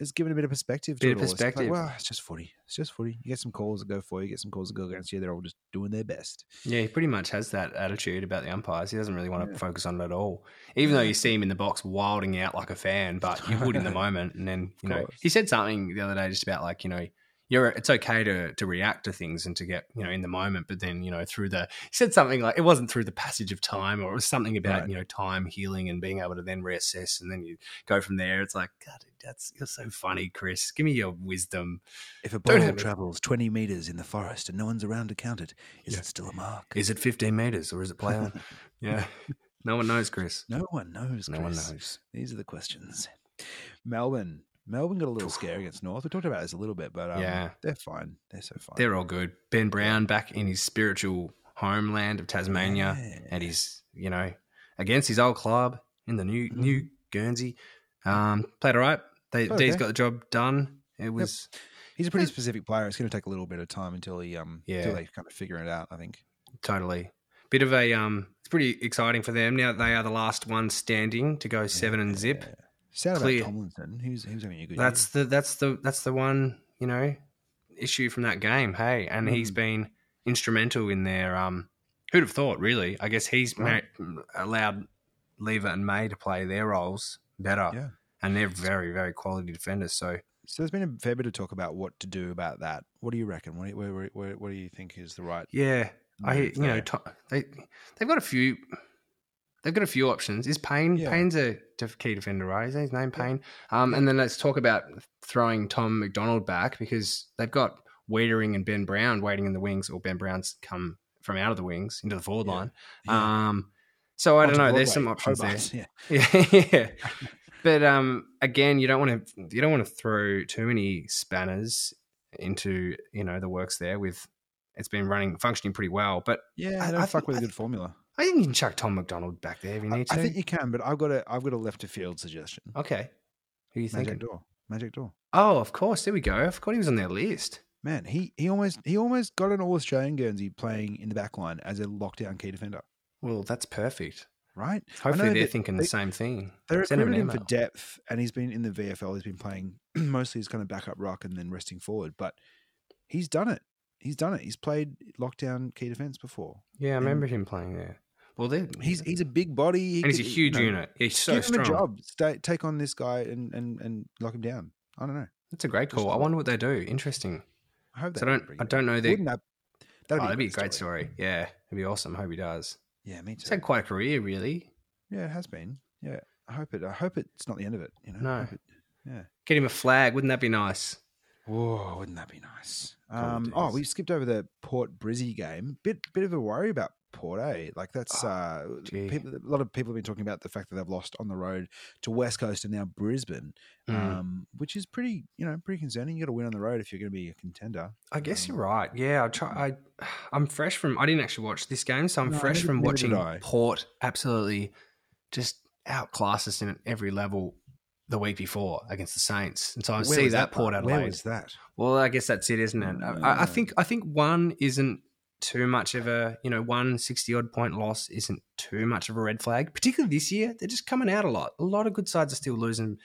has given a bit of perspective. To
Bit
it
of.
It's like,
perspective.
well, it's just footy. It's just footy. You get some calls that go for you. You get some calls that go against you. They're all just doing their best.
Yeah, he pretty much has that attitude about the umpires. He doesn't really want to
Yeah.
focus on it at all. Even though you see him in the box wilding out like a fan, but you would in the moment. And then, you know, he said something the other day just about like, you know, you're it's okay to to react to things and to get, you know, in the moment, but then, you know, through the he said something like it wasn't through the passage of time or it was something about,
Right.
you know, time healing and being able to then reassess and then you go from there. It's like, God, that's you're so funny, Chris. Give me your wisdom.
If a ball
it.
travels twenty meters in the forest and no one's around to count it, is
Yeah.
it still a mark?
Is it 15 meters or is it play on? yeah. No one knows, Chris.
No one knows.
No one
Chris.
knows.
These are the questions. Melbourne. Melbourne got a little scare against North. We talked about this a little bit, but um,
Yeah.
they're fine. They're so fine.
They're all good. Ben Brown back in his spiritual homeland of Tasmania,
Yeah.
and he's you know against his old club in the new
Mhm.
new Guernsey. Um, played all right. They,
Okay.
D's got the job done. It was
He's a pretty specific player. It's going to take a little bit of time until he um
Yeah.
until they kind of figure it out. I think.
totally bit of a um. It's pretty exciting for them now. They are the last ones standing to go seven and zip.
Sad
Clear.
about Tomlinson. He was, he was having a good
That's the that's the that's the one you know issue from that game. Hey, and he's been instrumental in their um. Who'd have thought? Really, I guess he's
Right.
ma- allowed Lever and May to play their roles better,
Yeah.
and they're very very quality defenders. So
So there's been a fair bit of talk about what to do about that. What do you reckon? What do you, where, where, where, what do you think is the right?
yeah, I you know to, they they've got a few. They've got a few options. Is Payne?
Yeah.
Payne's a key defender, right? Is his name Payne? Um, and then let's talk about throwing Tom McDonald back because they've got Weideman and Ben Brown waiting in the wings, or Ben Brown's come from out of the wings into the forward
Yeah.
line.
Yeah.
Um, so I don't know. There's some
Broadway,
options there.
Yeah.
Yeah, but um, again, you don't want to you don't want to throw too many spanners into you know the works there. With it's been running functioning pretty well, but
Yeah,
I-
I fuck with a
I
good formula.
I think you can chuck Tom McDonald back there if you
I,
need to.
I think you can, but I've got a I've got a left of field suggestion.
okay, who are you
Majak
thinking?
Daw. Majak Daw.
Oh, of course. There we go. I forgot he was on their list.
Man, he he almost he almost got an All Australian Guernsey playing in the back line as a lockdown key defender.
Well, that's perfect.
Right?
Hopefully, they're thinking
they-
the same thing.
They
Send him
recruited
an
him for depth, and he's been in the VFL. He's been playing mostly as kind of backup rock and then resting forward. But he's done it. He's done it. He's played lockdown key defense before.
Yeah, I
And-
remember him playing there. Well, they
He's he's a big body. He
and he's a
could- you
huge
know,
unit. He's so
give him
strong.
a job. Stay, take on this guy and, and and lock him down. I don't know.
That's a great call. I wonder what they do. Interesting.
I hope.
So
they
I don't. I don't know. Their,
Wouldn't that?
oh, that'd be a great story. Yeah, it'd be awesome. I Hope he does.
Yeah, me
He's
too.
had quite a career, really.
Yeah, it has been. Yeah, I hope it. I hope it's not the end of it. You know.
No.
It- yeah.
Get him a flag. Wouldn't that be nice?
Whoa, wouldn't that be nice? Um, oh, we skipped over the Port Brizzy game. Bit bit of a worry about Port, eh? Like that's
Oh,
uh, people, a lot of people have been talking about the fact that they've lost on the road to West Coast and now Brisbane,
Mm.
um, which is pretty, you know, pretty concerning. You got to win on the road if you're going to be a contender.
I guess
Um,
you're right. Yeah, I try. I, I'm fresh from. I didn't actually watch this game, so I'm
No,
fresh from watching. Port absolutely just outclass us in every level the week before against the Saints, and so I
Where
see
was
that, Port? Adelaide.
Where was that?
Well, I guess that's it, isn't it? I, I
Ah.
think I think one isn't too much of a you know one 60 odd point loss isn't too much of a red flag particularly this year they're just coming out a lot a lot of good sides are still losing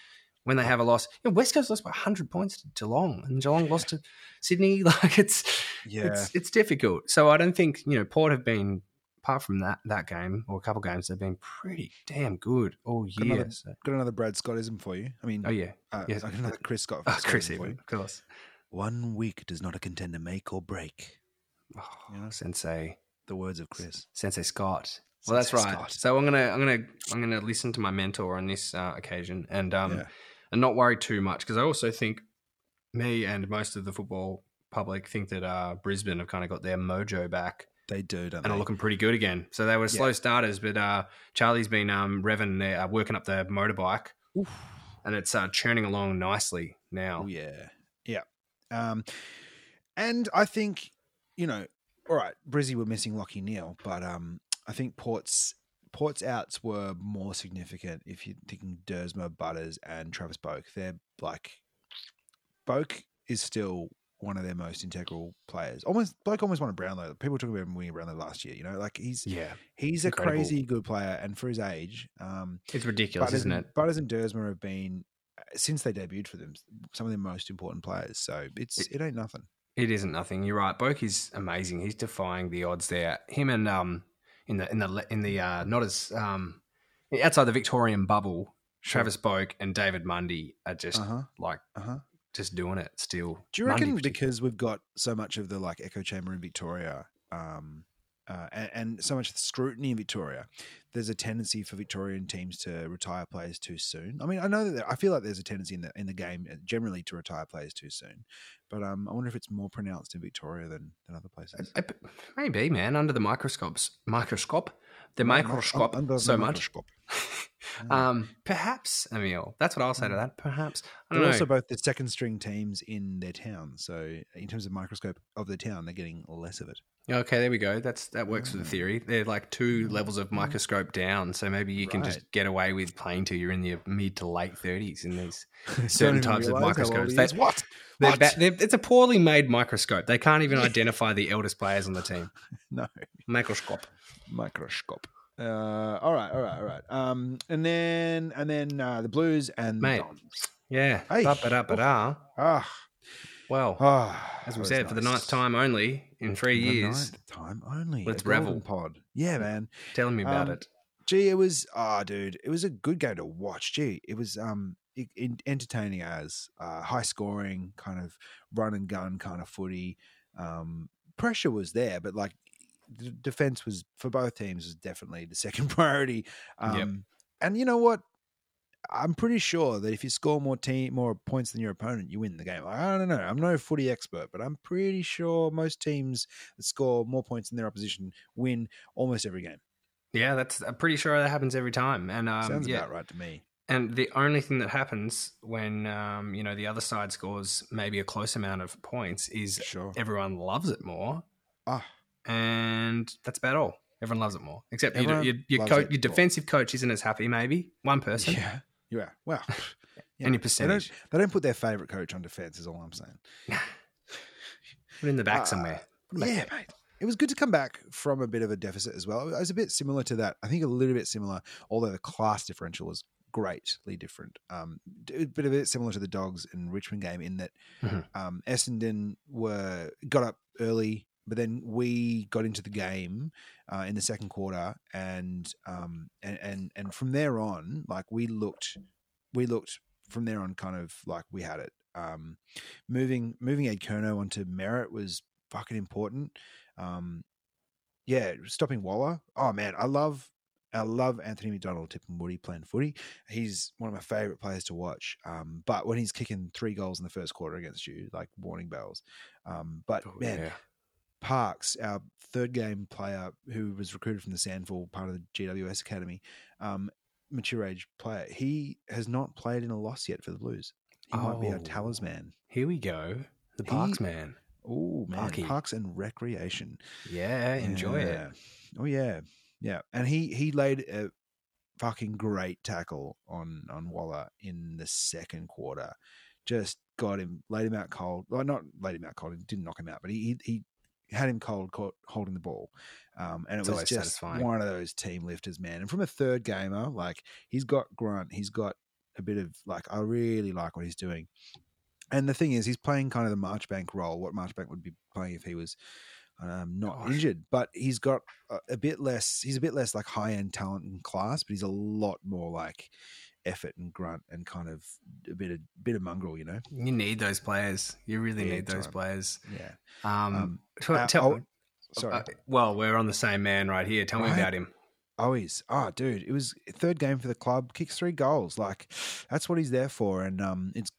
when they have a loss you know, west coast lost by 100 points to geelong and geelong lost to sydney like it's
Yeah.
it's it's difficult so i don't think you know port have been apart from that that game or a couple games they've been pretty damn good all
Got
year
another-
so-
Got another Brad Scottism for you. I mean,
oh yeah
uh,
yes.
I got another Chris Scott.
oh, chris even
you.
of course
One week does not a contender make or break.
Oh,
You know?
sensei
The words of Chris.
Sensei Scott. Well, that's right.
Scott.
So I'm gonna I'm gonna I'm gonna listen to my mentor on this uh, occasion and um
Yeah.
and not worry too much because I also think me and most of the football public think that uh, Brisbane have kind of got their mojo back
They do, don't
and are looking pretty good again. So they were slow
Yeah.
starters, but uh, Charlie's been um, revving there, uh, working up the motorbike,
Oof.
and it's uh, churning along nicely now.
yeah, yeah. Um, and I think you know, all right, Brizzy were missing Lachie Neale, but um, I think Port's Port's outs were more significant if you're thinking Duursma, Butters, and Travis Boak. They're like Boak is still one of their most integral players. Almost Bloke almost won a Brownlow. People talk about him winning Brownlow last year. You know, like he's
Yeah,
he's a crazy good player, and for his age, um,
it's ridiculous,
Butters,
isn't
and,
it?
Butters and Duursma have been uh, since they debuted for them some of their most important players. So it's
It-
it, ain't nothing.
It isn't nothing. You're right. Boak is amazing. He's defying the odds there. Him and um in the in the in the uh not as um outside the Victorian bubble, Travis Boak and David Mundy are just
Uh huh.
like
Uh huh.
just doing it still.
Do you
Mundy
reckon because we've got so much of the like echo chamber in Victoria, um, uh, and, and so much scrutiny in Victoria, there's a tendency for Victorian teams to retire players too soon. I mean, I know that there- I feel like there's a tendency in the in the game uh, generally to retire players too soon, but um, I wonder if it's more pronounced in Victoria than, than other places.
Uh, uh, Maybe, man, under the microscopes, microscope, the
Mi- mi-
microscope
under
so much.
microscope. Mm.
um, perhaps, Emil. That's what I'll say to
Mm.
that. Perhaps. I
They're
know.
also both the second string teams in their town. So in terms of microscope of the town, they're getting less of it.
Okay, there we go. That's that works for the
Mm.
theory. They're like two
Mm.
levels of microscope down, so maybe you can
Right.
just get away with playing till you're in your mid to late thirties in these certain types of
realise how old
microscopes. They-
What?
They're
What?
ba- they're- it's a poorly made microscope. They can't even identify the eldest players on the team.
No.
Microscope.
Microscope. Uh, all right, all right, all right. Um, and then and then uh, the Blues and the
Mate.
Dons.
Yeah.
Hey. Ah,
Well,
ah,
as we said, for the ninth time only in three
The
years,
ninth time only.
Let's revel.
Pod. Yeah, man.
telling me about
Um,
it.
Gee, it was. Ah, dude, it was a good game to watch. Gee, it was um en- entertaining as uh, high scoring, kind of run and gun kind of footy. Um, pressure was there, but like the defense was for both teams was definitely the second priority. Um,
Yep.
And you know what? I'm pretty sure that if you score more team more points than your opponent, you win the game. I don't know. I'm no footy expert, but I'm pretty sure most teams that score more points than their opposition win almost every game.
Yeah, that's. I'm pretty sure that happens every time. And um,
Sounds
yeah,
about right to me.
And the only thing that happens when um, you know the other side scores maybe a close amount of points is
Sure.
everyone loves it more,
Ah,
and that's about all. Everyone loves it more, except your your, your,
it
your defensive coach isn't as happy. Maybe one person,
yeah, yeah. Well, yeah.
any
They
percentage,
don't, they don't put their favorite coach on defense. Is all I'm saying.
put in the back
Uh,
somewhere. Back
Yeah,
there.
mate. It was good to come back from a bit of a deficit as well. It was a bit similar to that. I think a little bit similar, although the class differential was greatly different. Um, but a bit similar to the Dogs and Richmond game in that
Mhm.
um, Essendon were got up early, but then we got into the game uh, in the second quarter, and um, and and and from there on, like we looked, we looked from there on, kind of like we had it. Um, moving moving Ed Curnow onto Merrett was fucking important. Um, yeah, stopping Waller. Oh man, I love I love Anthony McDonald-Tipungwuti playing footy. He's one of my favorite players to watch. Um, but when he's kicking three goals in the first quarter against you, like warning bells. Um, but
Oh,
man,
yeah.
Parks, our third game player who was recruited from the Sandford part of the GWS Academy, um, mature age player, he has not played in a loss yet for the Blues. He might be our
Oh.
talisman.
Here we go. The
He-
Parks man.
Oh man,
Parky.
Parks and Recreation.
Yeah, enjoy it.
Oh yeah, yeah. And he he laid a fucking great tackle on on Waller in the second quarter. Just got him, laid him out cold. Well, not laid him out cold. He didn't knock him out, but he he had him cold caught holding the ball, um, and it
It's
was just
satisfying.
one of those team lifters, man. And from a third gamer, like he's got grunt, he's got a bit of like I really like what he's doing. And the thing is, he's playing kind of the Marchbank role, what Marchbank would be playing if he was um, not
Gosh.
injured. But he's got a, a bit less. He's a bit less like high end talent and class, but he's a lot more like effort and grunt and kind of a bit of bit of mongrel, you know.
You need those players. You really
Big
need those
time.
players.
Yeah.
Um,
Um,
tell-
uh,
tell-
oh, sorry.
uh, well, we're on the same man right here. Tell me about him.
Oh, he's oh, dude! It was third game for the club. Kicks three goals. Like that's what he's there for, and um, it's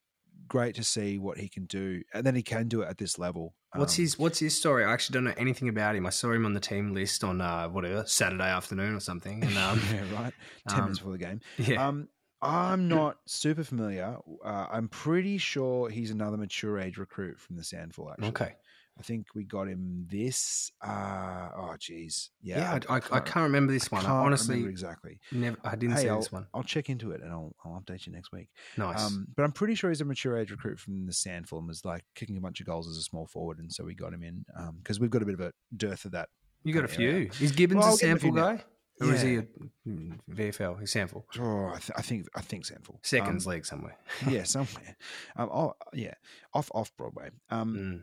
great to see what he can do, and then he can do it at this level.
What's
Um,
his What's his story? I actually don't know anything about him. I saw him on the team list on uh, whatever Saturday afternoon or something. And um,
yeah, right. Ten
um,
minutes before the game.
yeah,
Um, I'm not super familiar. Uh, I'm pretty sure he's another mature age recruit from the Sandful. Actually,
okay.
I think we got him this. Uh, oh, geez, yeah.
Yeah, I, I, I can't remember this one.
Can't
honestly
remember exactly.
never. I didn't
Hey,
see
I'll,
this one.
I'll check into it and I'll, I'll update you next week.
Nice.
Um, but I'm pretty sure he's a mature age recruit from the Sandful and was like kicking a bunch of goals as a small forward, and so we got him in because we've got a bit of a dearth of that.
you got a
kinda area.
few. Is Gibbons
Well,
a
I'll give him a few
guy?
now.
Or is he a VFL? He's sample.
Oh, I, th- I think I think Sandful
Seconds
Um,
league somewhere.
yeah, somewhere. Um, oh, yeah, off off Broadway. Um,
Mm.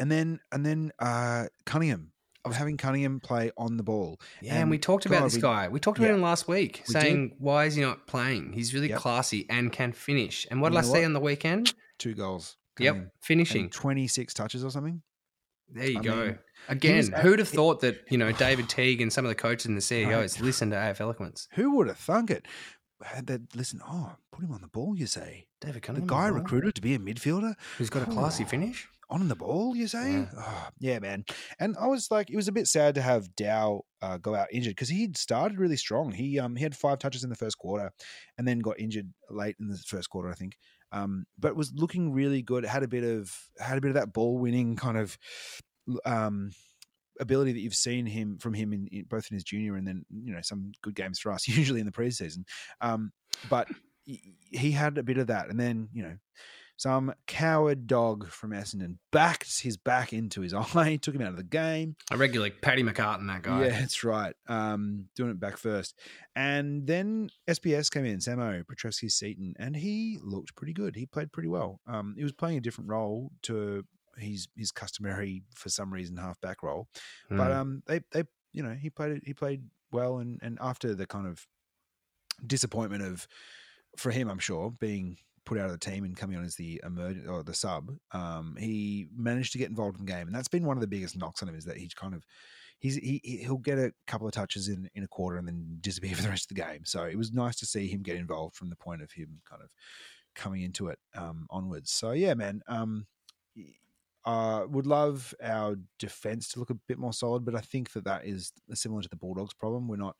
and then and then uh, Cunningham. Of having Cunningham play on the ball.
Yeah, and, we
And
talked about this
we-
guy. We talked about
yeah.
him last week,
We did.
saying why is he not playing? He's really
Yep.
classy and can finish. And what
You
did I
know
see
what?
on the weekend?
Two goals.
Yep, finishing.
And 26 touches or something.
There you
I
go.
mean,
Again,
was
who'd have thought that, you know, David Teague and some of the coaches and the CEOs listen to AF Eloquence?
Who would have thunk it? Had that listen, oh, put him on the ball, you say.
David
The guy
bro,
recruited to be a midfielder?
Who's got a classy
Oh.
finish?
on the ball, you say?
Yeah.
Oh, yeah, man. And I was like, it was a bit sad to have Dow uh, go out injured because he'd started really strong. He um he had five touches in the first quarter, and then got injured late in the first quarter, I think. Um, but was looking really good. Had a bit of had a bit of that ball winning kind of um ability that you've seen him from him in, in both in his junior and then you know some good games for us usually in the preseason. Um, but he- he had a bit of that, and then you know some coward dog from Essendon backed his back into his eye, took him out of the game.
I regularly Paddy McCartin, that guy.
Yeah, that's right. Um, doing it back first. And then SPS came in, Samo Petrevski-Seton, and he looked pretty good. He played pretty well. Um, he was playing a different role to his his customary, for some reason, half back role. But
Mm.
um, they they you know he played he played well, and and after the kind of disappointment of for him, I'm sure being put out of the team and coming on as the emerg or the sub, um, he managed to get involved in the game, and that's been one of the biggest knocks on him is that he's kind of he's he he- he'll get a couple of touches in in a quarter and then disappear for the rest of the game. So it was nice to see him get involved from the point of him kind of coming into it um, onwards. So yeah, man. Um, uh, would love our defense to look a bit more solid, but I think that that is similar to the Bulldogs' problem. We're not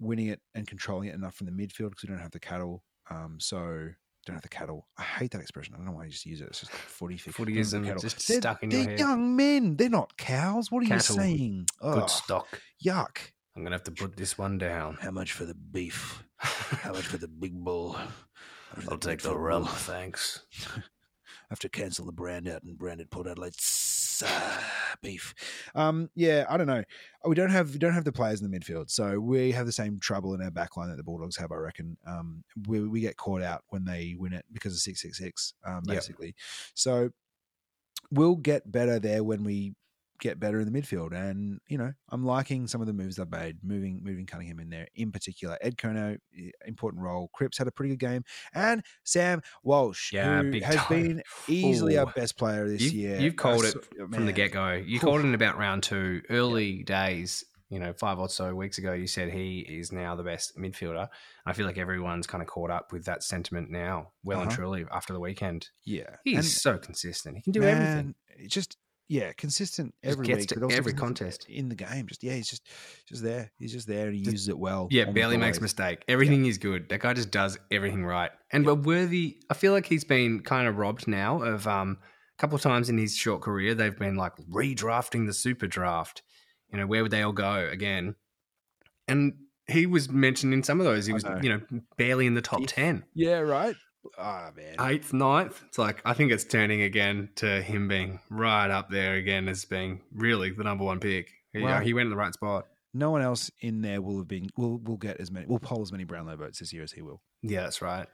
winning it and controlling it enough from the midfield because we don't have the cattle. Um, so don't have the cattle. I hate that expression. I don't know why I just use it. It's just like footy. thing. Don't have the
Footyism
cattle.
just
They're,
stuck in your
they're young men. They're not cows. What are
Cattle.
you saying?
Good
Ugh,
stock.
yuck.
I'm gonna have to put this one down.
How much for the beef? How much for the big bull? How much for
I'll take the rump, thanks.
have to cancel the brand out and brand it Port Adelaide uh, beef. Um, yeah, I don't know. We don't have we don't have the players in the midfield, so we have the same trouble in our backline that the Bulldogs have. I reckon. Um, we we get caught out when they win it because of six six six, um,
Yep.
basically. So we'll get better there when we get better in the midfield. And you know, I'm liking some of the moves they've made, moving moving Cunningham in there in particular. Ed Curnow, important role. Cripps had a pretty good game, and Sam Walsh,
Yeah,
who has
time.
been easily our best player this
You've,
year.
you've called
I
it
saw-
from the get go. You
Oof.
called it in about round two, early days. You know, five or so weeks ago, you said he is now the best midfielder. I feel like everyone's kind of caught up with that sentiment now, well and
Uh-huh.
truly after the weekend.
Yeah,
He's
And,
so consistent. He can do everything.
man, it's just yeah, consistent every
gets
week,
to every contest.
in the game. Just yeah, he's just just there. He's just there, and he
Just-
uses it well.
Yeah, barely makes a mistake. Everything is good. That guy just does everything right. And but worthy, I feel like he's been kind of robbed now of um, a couple of times in his short career. They've been like redrafting the super draft. You know, where would they all go again? And he was mentioned in some of those. He was,
know.
you know, barely in the top ten.
Yeah, right. Ah man,
eighth, ninth. It's like I think it's turning again to him being right up there again as being really the number one pick. Yeah, he went in the right spot.
no one else in there will have been will will get as many will poll as many Brownlow votes this year as he will.
Yeah, that's right.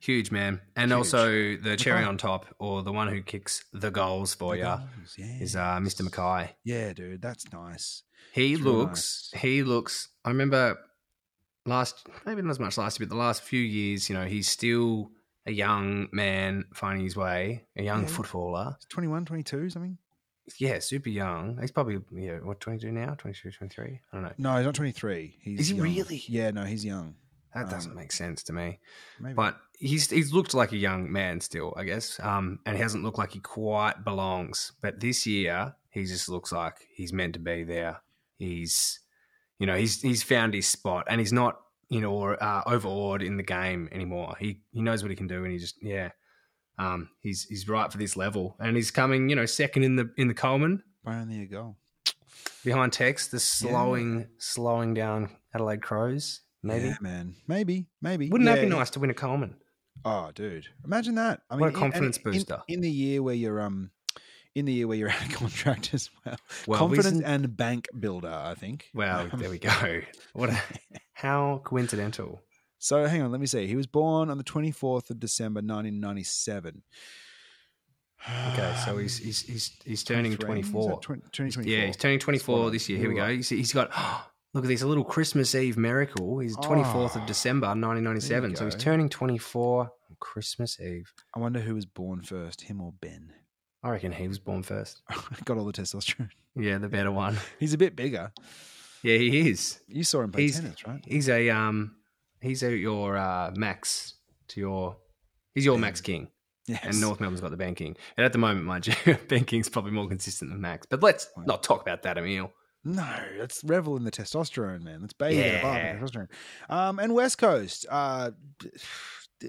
Huge man, and
Huge.
also the cherry
McKay.
on top, or the one who kicks the goals for you,
Goals, yeah.
is uh, Mr. McKay.
Yeah, dude, that's nice.
He
It's real
looks.
nice.
He looks. I remember last, maybe not as much last year, but the last few years. You know, he's still a young man finding his way, a young
Yeah.
footballer.
It's 21, 22, something.
Yeah, super young. He's probably yeah, what twenty two now, 22, 23? I don't know.
No, he's not 23. He's
Is he
young.
really?
Yeah, no, he's young.
That doesn't
Um,
make sense to me.
Maybe.
But he's he's looked like a young man still, I guess. Um, and he hasn't looked like he quite belongs. But this year, he just looks like he's meant to be there. He's, you know, he's he's found his spot, and he's not, you know, uh, overawed in the game anymore. He he knows what he can do, and he just yeah, um, he's he's right for this level, and he's coming, you know, second in the in the Coleman
Byron, there you go.
behind Tex, the slowing slowing down Adelaide Crows. Maybe
Yeah, man. Maybe, maybe.
wouldn't that be nice to win a Coleman?
Oh, dude, imagine that. I mean,
What a
in-
confidence
in-
booster.
in, the year where you're um, in the year where you're out of contract as well.
Well,
confidence and bank builder, I think.
Well,
Um,
there we go. What? A, how coincidental.
So hang on, let me see. He was born on the 24th of December, 1997.
Okay, so he's he's he's he's turning
24.
twenty
Is that
four.
20,
Yeah, he's turning twenty four this year. Here we go. He's, he's got look at this a little Christmas Eve miracle. He's ah. twenty fourth of
Oh,
December, nineteen ninety seven. So he's turning twenty four on Christmas Eve.
I wonder who was born first, him or Ben.
I reckon he was born first.
Got all the testosterone.
Yeah, the better one.
He's a bit bigger.
Yeah, he is.
You saw him play
He's-
tennis, right?
He's a um, he's a your uh, Max to your. He's your
Yeah.
Max King.
Yes.
And North Melbourne's got the banking. And at the moment, mind you, Ben King's probably more consistent than Max. But let's not talk about that, Emil.
No, let's revel in the testosterone, man. Let's bathe in the testosterone. Um, and West Coast. Uh,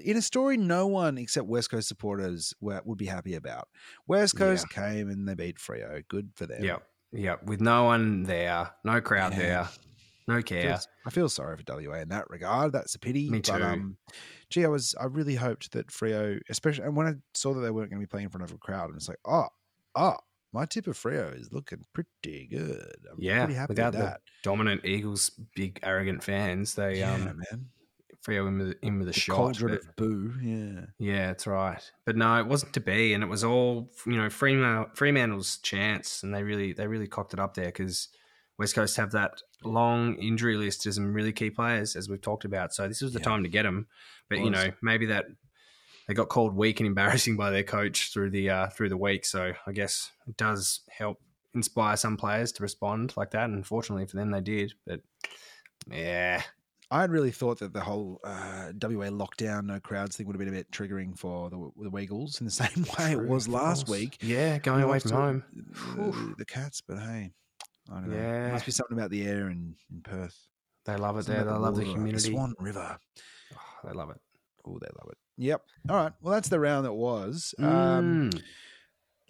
in a story no one except West Coast supporters were, would be happy about. West Coast came and they beat Freo. Good for them.
Yep. Yep. With no one there, no crowd
Yeah.
there, no
I
care.
feel, I feel sorry for WA in that regard. That's a pity.
Me
But,
too.
um, gee, I was I really hoped that Freo, especially and when I saw that they weren't going to be playing in front of a crowd, I'm just like, oh, oh, my tip of Freo is looking pretty good. I'm
Yeah,
pretty happy
without
with
the. Dominant Eagles, big arrogant fans. They
yeah,
um
man.
Freo in with, in with a
The
shot.
cauldron
but-
of boo. Yeah.
yeah, that's right. But no, it wasn't to be, and it was all you know. Fremantle, Fremantle's chance, and they really they really cocked it up there because West Coast have that long injury list as some really key players, as we've talked about. So this was the
Yeah.
time to get them. But you know, maybe that they got called weak and embarrassing by their coach through the uh, through the week. So I guess it does help inspire some players to respond like that. And unfortunately for them, they did. But yeah,
I had really thought that the whole uh, WA lockdown, no crowds thing would have been a bit triggering for the, the Weagles in the same way it was last week.
Yeah, going away from home.
The, the Cats, but hey, I don't know.
Yeah.
Must be something about the air in, in Perth.
They love it there. They love the humidity.
Swan River.
Oh, they love it.
Oh, they love it. Yep. All right. Well, that's the round that was. Um,
Mm,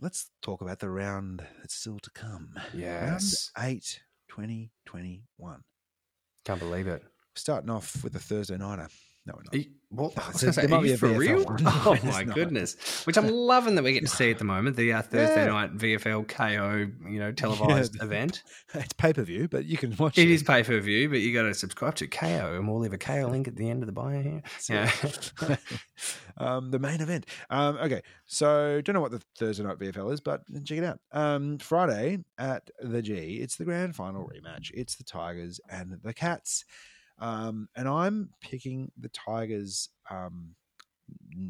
let's talk about the round that's still to come.
yes.
Round 8, 2021.
Can't believe it.
Starting off with a Thursday nighter. No, we're not.
What?
No,
I was
it's a-
gonna say, are you for
VFL
real?
one.
Oh
It's
my goodness! Which I'm loving that we get to see at the moment. The uh, Thursday
Yeah.
night VFL KO, you know, televised
Yeah.
event.
It's pay per view, but you can watch it.
It is pay per view, but you got to subscribe to KO, and we'll leave a KO link at the end of the bio here. Yeah.
um, the main event. Um, okay, so don't know what the Thursday night VFL is, but check it out. Um, Friday at the G, it's the grand final rematch. It's the Tigers and the Cats, um, and I'm picking the Tigers. Um,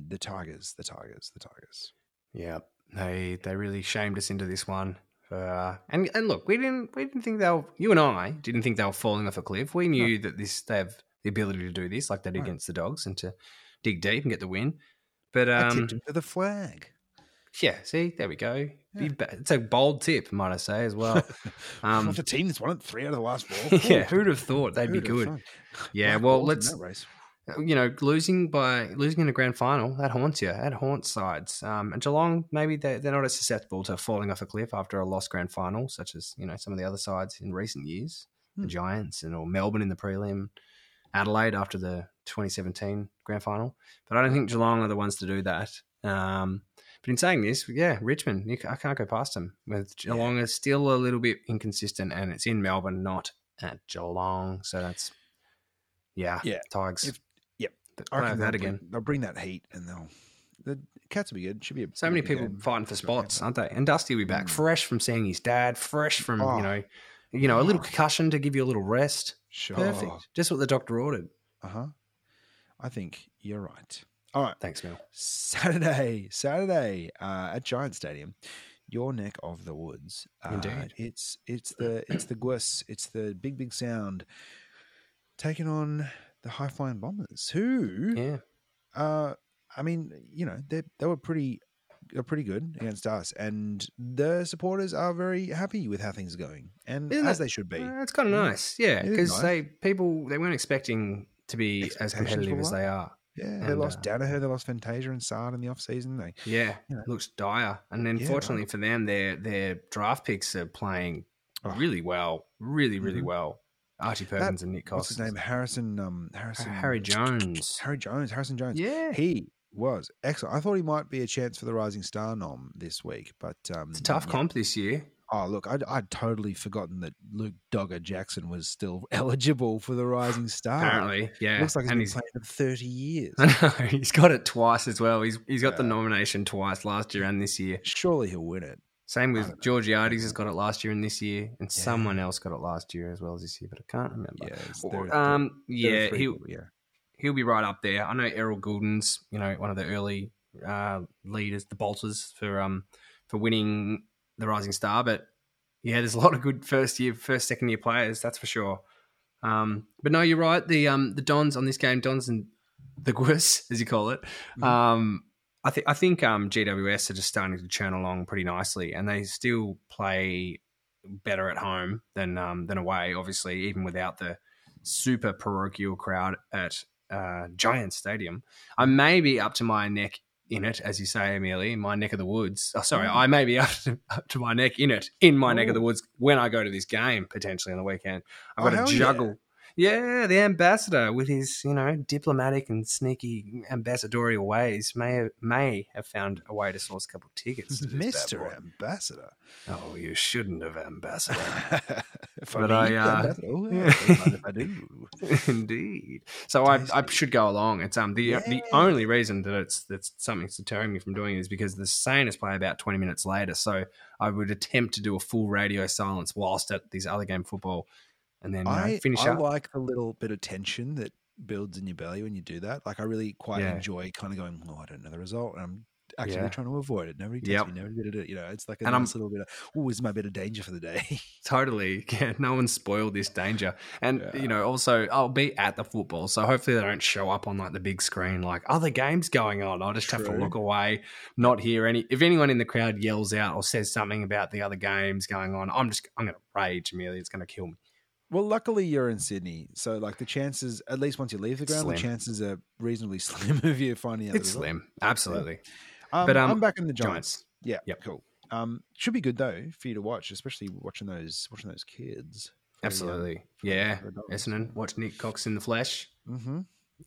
the Tigers, the Tigers, the Tigers.
Yeah, they they really shamed us into this one. Uh, and and look, we didn't we didn't think they'll. You and I didn't think they were falling off a cliff. We knew that this they have the ability to do this, like they did
Right.
against the Dogs, and to dig deep and get the win. But
I
um,
tipped him to the flag.
Yeah, see, there we go.
Yeah.
It's a bold tip, might I say, as well. Um,
the team that's won it three out of the last four.
yeah, who'd have thought they'd be
who'd
good?
thought?
Yeah,
Black
well, let's
race.
you know, losing by losing in a grand final that haunts you. That haunts sides. Um, and Geelong, maybe they they're not as susceptible to falling off a cliff after a lost grand final, such as you know some of the other sides in recent years, the
Hmm.
Giants and or Melbourne in the prelim. Adelaide after the 2017 grand final. But I don't think Geelong are the ones to do that. Um, but in saying this, yeah, Richmond, you, I can't go past them. With Geelong is still a little bit inconsistent, and it's in Melbourne, not at Geelong. So that's yeah,
Yeah.
Tigers.
If- yep. I reckon
that
they'll
again.
bring, they'll bring that heat, and they'll the Cats will be good. Should be a
So many people
game.
fighting for spots,
yeah.
aren't they? And Dusty will be back,
Mm.
fresh from seeing his dad, fresh from
Oh.
you know, you know, a little
Oh.
concussion to give you a little rest.
Sure.
Perfect, just what the doctor ordered.
Uh huh. I think you're right. All right.
Thanks, Mel.
Saturday, Saturday uh, at Giant Stadium, your neck of the woods. Uh,
Indeed.
It's it's the it's the Gwis, it's the big big sound taking on the high flying bombers. Who,
Yeah,
uh, I mean, you know, they they were pretty. They're pretty good against us, and the supporters are very happy with how things are going, and
Isn't
as
it-
they should be.
It's kind of nice, yeah, because
nice.
they people they weren't expecting to be as competitive as they are.
Yeah, they
and,
lost
uh,
Daniher, they lost Fantasia and Saad in the off season. They
Yeah,
You know.
looks dire, and then
Yeah,
fortunately for them, their their draft picks are playing
Oh.
really well, really really
Mhm.
well. Archie Perkins and Nick
what's his name? Harrison. Um, Harrison.
Harry Jones.
Harry Jones. Harrison Jones.
Yeah,
He was excellent. I thought he might be a chance for the Rising Star nom this week, but um,
it's a tough
yeah.
comp this year.
Oh, look, I'd, I'd totally forgotten that Luke Dogger Jackson was still eligible for the Rising Star.
Apparently, yeah.
looks like he's
and
been
he's
playing for thirty years.
I know he's got it twice as well. He's he's got the nomination twice last year and this year.
Surely he'll win it.
Same with. Georgiades has got it last year and this year, and
Yeah.
someone else got it last year as well as this year, but I can't remember.
Yeah, there- there-
um, yeah,
three
he'll
yeah.
he'll be right up there. I know Errol Gulden's, you know, one of the early uh, leaders, the bolters for um for winning the Rising Star. But yeah, there's a lot of good first year, first second year players, that's for sure. Um, but no, you're right. The um the Dons on this game, Dons and the Gwis, as you call it.
Mhm.
Um, I think I think um GWS are just starting to churn along pretty nicely, and they still play better at home than um than away. Obviously, even without the super parochial crowd at uh, Giant Stadium. I may be up to my neck in it, as you say, Amelia, in my neck of the woods. Oh, sorry,
Mm.
I may be up to, up to my neck in it, in my neck of the
Oh.
woods when I go to this game potentially on the weekend. I've
Oh,
got
hell
to juggle. Yeah. The ambassador with his, you know, diplomatic and sneaky ambassadorial ways may have, may have found a way to source a couple of tickets. to this bad
Mr.
boy.
Ambassador.
Oh, you shouldn't have, ambassador.
if
But
I,
uh,
ambassador, oh, yeah, I do.
Indeed. So I, I should go along. It's um the the only reason that it's that's something's deterring me from doing it is because the Saners play about twenty minutes later. So I would attempt to do a full radio silence whilst at these other game football, and then know,
I,
finish
I
up.
like a little bit of tension that builds in your belly when you do that. Like I really quite
Yeah.
enjoy kind of going, oh, I don't know the result. And I'm actively
Yeah.
trying to avoid it. Nobody tells
Yep.
me, nobody did it. You know, it's like a
And I'm-
nice little bit of, oh, is my bit of danger for the day.
Totally. Yeah, no one spoiled this danger. And,
Yeah.
you know, also, I'll be at the football. So hopefully they don't show up on like the big screen, like other games going on. I'll just have to look away, not hear any. If anyone in the crowd yells out or says something about the other games going on, I'm just, I'm going to rage, Amelia. It's going to kill me.
Well, luckily you're in Sydney. So like the chances, at least once you leave the ground,
Slim.
the chances are reasonably slim of you finding out.
It's slim. Absolutely.
Um,
But, um,
I'm back in the Giants.
Giants.
Yeah,
Yep.
cool. Um, should be good though for you to watch, especially watching those watching those kids.
Absolutely. Yeah. Essendon, watch Nik Cox in the flesh.
Mm-hmm.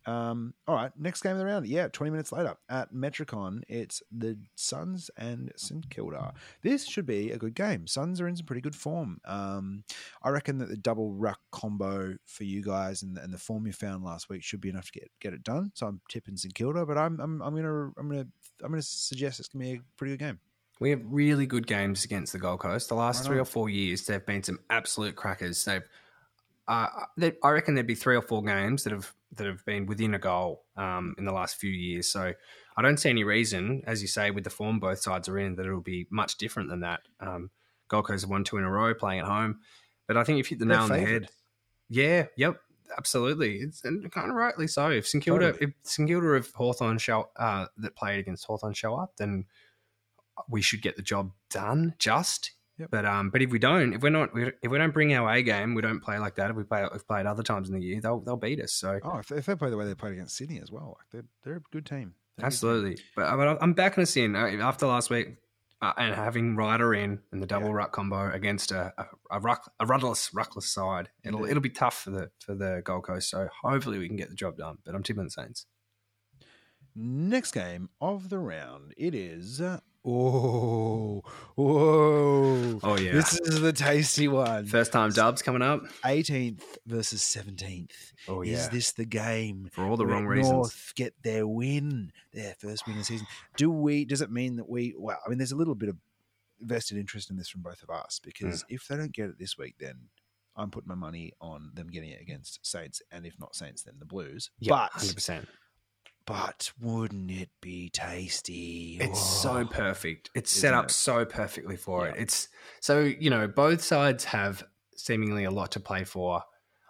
Um, all right, next game of the round. Yeah, 20 minutes later at Metricon, it's the Suns and St Kilda. This should be a good game. Suns are in some pretty good form. Um, I reckon that the double ruck combo for you guys and, and the form you found last week should be enough to get get it done. So I'm tipping St Kilda, but I'm I'm, I'm gonna I'm gonna I'm gonna suggest it's gonna be a pretty good game.
We have really good games against the Gold Coast. The last three or four years, they've been some absolute crackers. They've, uh, they, I reckon there'd be three or four games that have that have been within a goal um, in the last few years. So I don't see any reason, as you say, with the form both sides are in, that it'll be much different than that. Um, Gold Coast have won two in a row playing at home, but I think you've hit the
They're
nail on the head. Yeah, yep, absolutely. It's and kind of rightly so. If St Kilda,
Totally.
if St Kilda of Hawthorn show uh, that played against Hawthorn show up, then we should get the job done. Just,
Yep.
but um, but if we don't, if we're not, if we don't bring our A game, we don't play like that. If we play, if played other times in the year, they'll they'll beat us. So
Oh, if, they play the way they played against Sydney as well, like they're they're a good team. They're a good team.
absolutely. But, but I'm backing us in Uh, after last week. uh, and having Ryder in and the double
Yeah.
ruck combo against a a, a, ruck, a rudderless ruckless side, it'll
Indeed.
it'll be tough for the for the Gold Coast. So hopefully we can get the job done. But I'm tipping the Saints.
Next game of the round, it is. Oh, whoa!
Oh yeah,
This is the tasty one.
first time dubs coming up.
18th versus 17th.
Oh
Is this the game?
for all the wrong reasons.
North get their win, their first win of the season. Do we? Does it mean that we? Well, I mean, there's a little bit of vested interest in this from both of us because
Hmm.
if they don't get it this week, then I'm putting my money on them getting it against Saints, and if not Saints, then the Blues.
Yeah,
but
hundred percent.
But wouldn't it be tasty?
It's so perfect. It's set up
it?
so perfectly for it. It's so you know both sides have seemingly a lot to play for.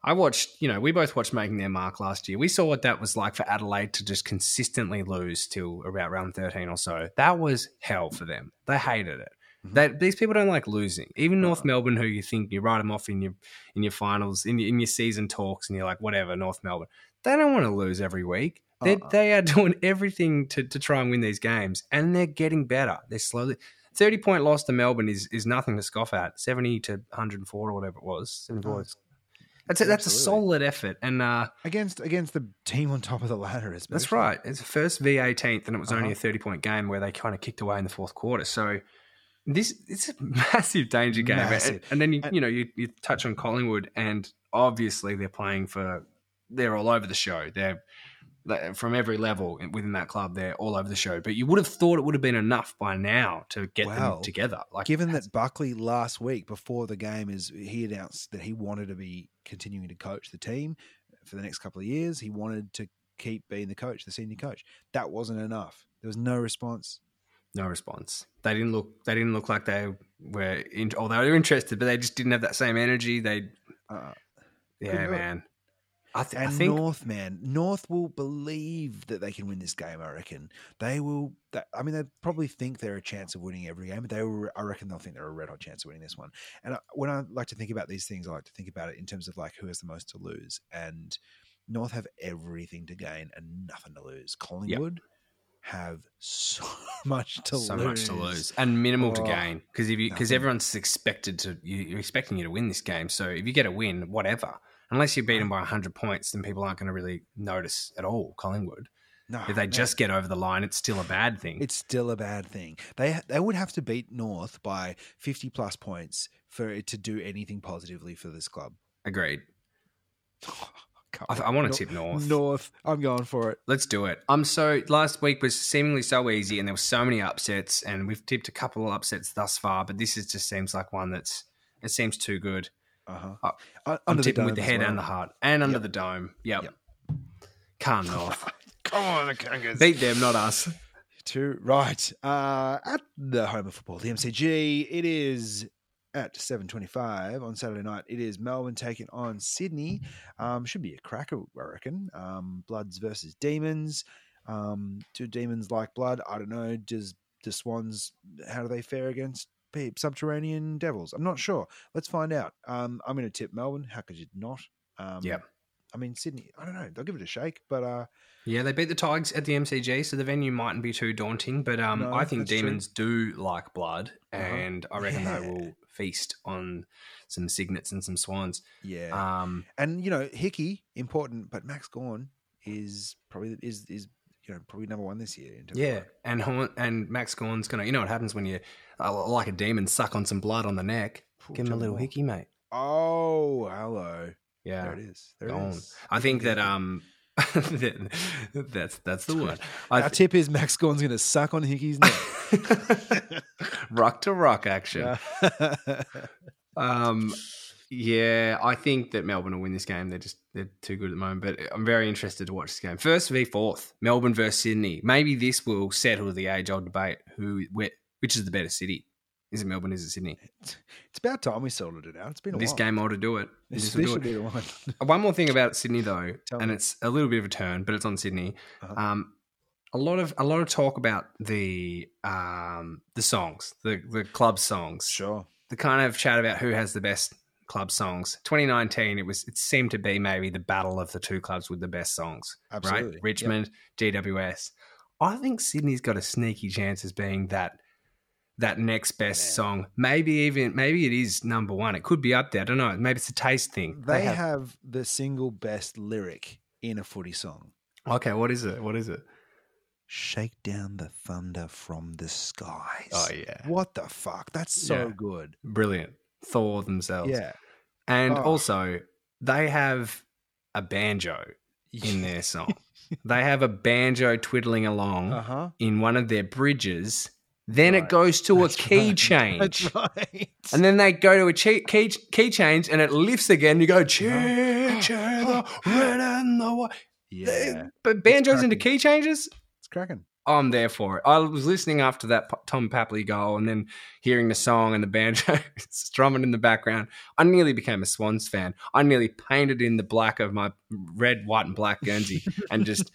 I watched, you know, we both watched Making Their Mark last year. We saw what that was like for Adelaide to just consistently lose till about round 13 or so. That was hell for them. They hated it.
Mhm.
They, these people don't like losing. Even North. Melbourne, who you think you write them off in your in your finals, in your, in your season talks, and you're like, whatever, North Melbourne. They don't want to lose every week. They
Uh-uh.
they are doing everything to, to try and win these games, and they're getting better. They're slowly. 30 point loss to Melbourne is, is nothing to scoff at. 70 to 104 or whatever it was. 74.
Oh,
That's a, that's a solid effort. And uh,
against against the team on top of the ladder.
Is
that's
right. It's the first V18th, and it was only
Uh-huh.
a 30 point game where they kind of kicked away in the fourth quarter. So this it's a massive danger game. And-
Massive.
And, then you,
And-
you know you, you touch on Collingwood, and obviously they're playing for they're all over the show. They're they- from every level within that club. They're all over the show. But you would have thought it would have been enough by now to get
Well,
them together. Like
Given that Buckley last week before the game is he announced that he wanted to be continuing to coach the team for the next couple of years. He wanted to keep being the coach, the senior coach. That wasn't enough. There was no response.
no response. They didn't look. They didn't look like they were. In, or they were interested, but they just didn't have that same energy. They
Uh,
yeah,
it.
I, th- I
and
think
North, man, North will believe that they can win this game. I reckon they will. That, I mean, they probably think they're a chance of winning every game, but they, will, I reckon, they'll think they're a red hot chance of winning this one. And I, when I like to think about these things, I like to think about it in terms of like who has the most to lose. And North have everything to gain and nothing to lose. Collingwood have so much to
so
lose.
much to lose and minimal to
Oh,
gain because if you because everyone's expected to you're expecting you to win this game. So if you get a win, whatever, unless you beat them by hundred points, then people aren't going to really notice at all. Collingwood,
No,
if they just get over the line, it's still a bad thing.
it's still a bad thing. They they would have to beat North by fifty plus points for it to do anything positively for this club.
Agreed. I. I want to tip North.
North. I'm going for it.
Let's do it. I'm so last week was seemingly so easy, and there were so many upsets, and we've tipped a couple of upsets thus far, but this is just seems like one that's it seems too good.
Uh-huh.
Uh, I'm
under
tipping with the head
well.
and the heart, and under
Yep.
the dome. Yep.
Yep.
Calm North.
Come on, the Kangas.
Beat them, not us.
Two right. Uh, at the home of football, the MCG. It is at 7:25 on Saturday night. It is Melbourne taking on Sydney. Um, should be a cracker, I reckon. Um, Bloods versus Demons. Um, do Demons like blood? I don't know. Does the Swans? How do they fare against Subterranean Devils? I'm not sure. Let's find out. Um, I'm going to tip Melbourne. How could you not? Um,
Yep.
I mean Sydney. I don't know. They'll give it a shake, but uh,
Yeah, they beat the Tigers at the MCG, so the venue mightn't be too daunting. But um,
No,
I think
that's true.
demons do like blood,
Uh-huh.
and I reckon
Yeah.
they will feast on some cygnets and some swans.
yeah.
Um,
And you know, Hickey important, but Max Gawn is probably is is you know probably number one this year. In terms
yeah, and Horn, and Max Gawn's gonna. You know what happens when you uh, like a demon suck on some blood on the neck? Give him a little
more.
hickey, mate.
Oh, hello.
Yeah,
There it is. There
Go
it is.
I think that um, that's that's the one.
Our tip is Max Gawn's going to suck on Hickey's neck.
rock to rock action. Um, yeah, I think that Melbourne will win this game. They're just they're too good at the moment. But I'm very interested to watch this game. First v fourth, Melbourne versus Sydney. Maybe this will settle the age old debate: who, where, which is the better city? Is it Melbourne? Is it Sydney?
it's about time we sorted it out. It's been a
This
while.
game ought to do it.
This,
This will do
should
it.
be the one.
One more thing about Sydney though,
Tell
and
me.
it's a little bit of a turn, but it's on Sydney.
Uh-huh.
Um, a lot of a lot of talk about the um the songs, the the club songs.
Sure.
the kind of chat about who has the best club songs. 2019, it was it seemed to be maybe the battle of the two clubs with the best songs,
Absolutely.
right?
Yep.
Richmond, GWS. I think Sydney's got a sneaky chance as being that that next best
Man.
song. Maybe even maybe it is number one. It could be up there. I don't know. Maybe it's a taste thing.
They, have, the single best lyric in a footy song.
okay. What is it? What is it?
Shake down the thunder from the skies.
Oh yeah,
What the fuck? That's so
Yeah.
good.
brilliant. Thor themselves.
Yeah.
and
Oh.
also they have a banjo in their song. they have a banjo twiddling along
Uh huh.
in one of their bridges. Then
Right.
it goes to
That's
a key
right.
change.
That's right.
And then they go to a key, key, key change and it lifts again. You go, cheer, cheer, the red and the white.
yeah,
But banjos into key changes?
it's cracking.
I'm there for it. I was listening after that Tom Papley goal and then hearing the song and the banjo strumming in the background. I nearly became a Swans fan. I nearly painted in the black of my red, white, and black Guernsey and just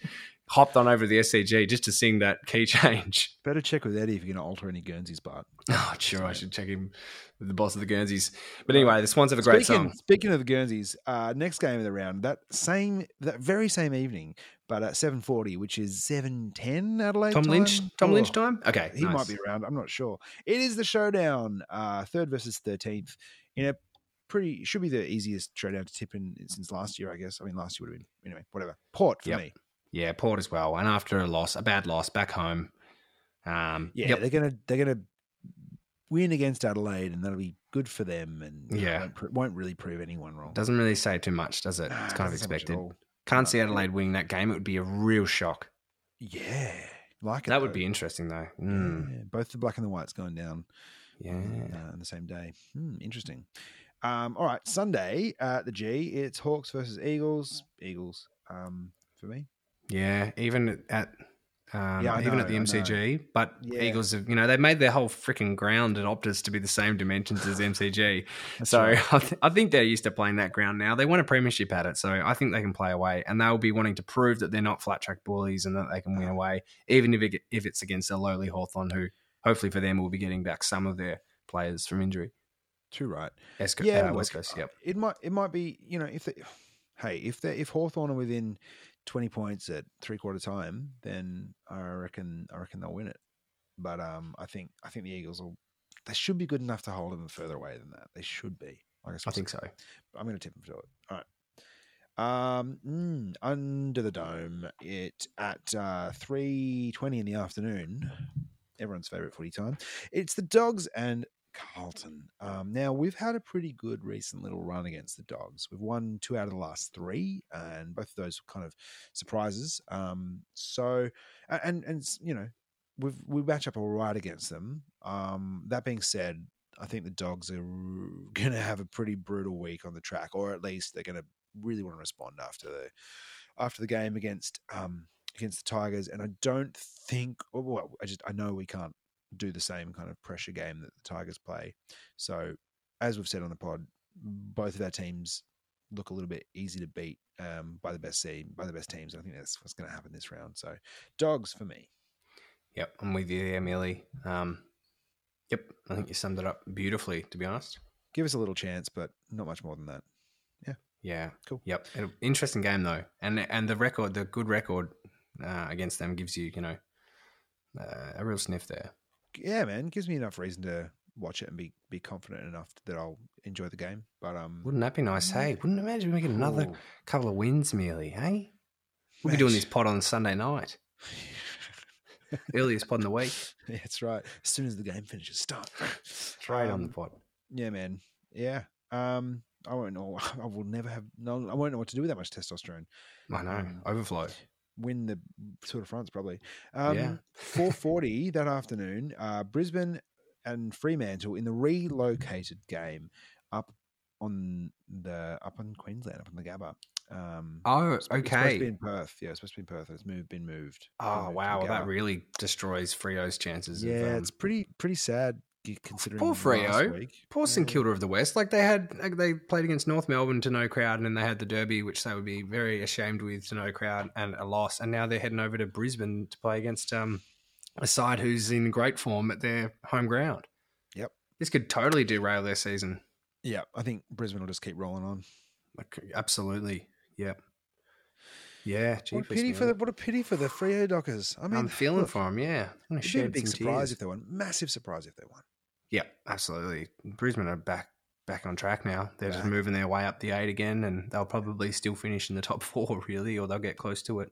hopped on over to the SCG just to sing that key change.
Better check with Eddie if you're going to alter any Guernsey's part.
Oh, sure. I should check him with the boss of the Guernseys. But anyway, the Swans have a great
speaking,
song.
Speaking of the Guernseys, uh, next game of the round, that same, that very same evening, but at seven forty, which is seven ten Adelaide.
Tom Lynch. Tom
Oh,
Lynch time. Okay,
He
nice.
might be around. I'm not sure. It is the showdown, uh, third versus thirteenth, in a pretty should be the easiest showdown to tip in since last year, I guess. I mean, last year would have been anyway. Whatever. Port for
Yep.
me.
Yeah, Port as well. And after a loss, a bad loss back home. Um,
Yeah,
yep.
they're gonna they're gonna win against Adelaide, and that'll be good for them. And
Yeah.
won't, won't really prove anyone wrong.
Doesn't really say too much, does it?
Nah,
It's kind of
doesn't say much at
expected. Can't see Adelaide winning that game. It would be a real shock.
Yeah, like it
That would be interesting, though. Mm,
Yeah, both the black and the whites going down
yeah.
uh, on the same day. Hmm, interesting. Um, all right, Sunday at the G, it's Hawks versus Eagles. Eagles um, for me.
Yeah, even at um,
Yeah,
even
know,
at the MCG, but
Yeah.
Eagles have you know they made their whole freaking ground at Optus to be the same dimensions as MCG. So
right.
I, th- I think they're used to playing that ground now. They won a premiership at it, so I think they can play away, and they'll be wanting to prove that they're not flat track bullies and that they can win
Uh-huh.
away, even if it, if it's against a lowly Hawthorn who hopefully for them will be getting back some of their players from injury.
Too right.
Esco-
Yeah,
uh,
look,
West Coast, yep.
It might it might be you know if they, hey if they if Hawthorn are within twenty points at three quarter time, then I reckon I reckon they'll win it. But um, I think I think the Eagles will. They should be good enough to hold them further away than that. They should be. Like
I think so.
I'm going to tip them to it. All right. Um, mm, under the dome, it at uh, three twenty in the afternoon. Everyone's favorite footy time. It's the Dogs and Carlton. Um, now we've had a pretty good recent little run against the Dogs. We've won two out of the last three, and both of those were kind of surprises. Um, so, and and you know, we've we match up all right against them. Um, that being said, I think the Dogs are going to have a pretty brutal week on the track, or at least they're going to really want to respond after the after the game against um, against the Tigers. And I don't think, well, I just I know we can't do the same kind of pressure game that the Tigers play. So, as we've said on the pod, both of our teams look a little bit easy to beat um, by the best team, by the best teams. I think that's what's going to happen this round. So, dogs for me.
Yep, I'm with you there, Millie. Um, yep, I think you summed it up beautifully, to be honest.
Give us a little chance, but not much more than that.
Yeah, Yeah.
Cool.
Yep, interesting game though, and and the record, the good record uh, against them gives you, you know, uh, a real sniff there.
Yeah, man, gives me enough reason to watch it and be be confident enough that I'll enjoy the game. But um,
Wouldn't that be nice? Hey, wouldn't imagine get another
ooh.
couple of wins, Millie. Hey, we'll be doing this pod on Sunday night, earliest pod in the week.
Yeah, that's right. As soon as the game finishes, start.
Straight on the
Um,
pod.
Yeah, man. Yeah. Um, I won't know. I will never have. No, I won't know what to do with that much testosterone.
I know,
um,
overflow.
Win the Tour de France probably. Um,
Yeah.
Four forty that afternoon. Uh, Brisbane and Fremantle in the relocated game up on the up in Queensland, up on the Gabba. Um,
Oh,
supposed- It's supposed to be
okay.
in Perth. Yeah, it's supposed to be in Perth. It's moved, been moved.
Oh
moved
wow, well, that really destroys Freo's chances.
Yeah,
of, um,
it's pretty pretty sad considering.
Poor
week.
Poor St. Kilda of the West. Like they had, they played against North Melbourne to no crowd, and then they had the Derby, which they would be very ashamed with to no crowd and a loss. And now they're heading over to Brisbane to play against um, a side who's in great form at their home ground.
Yep.
This could totally derail their season.
Yeah, I think Brisbane will just keep rolling on.
Like, absolutely. Yep. Yeah,
What a pity for the what a pity for the Freo Dockers. I mean,
I'm feeling
look,
for them. Yeah, I'm
It'd be a big surprise
tears.
if they won. Massive surprise if they won.
Yeah, absolutely. Brisbane are back back on track now. They're just moving their way up the eight again, and they'll probably still finish in the top four, really, or they'll get close to it.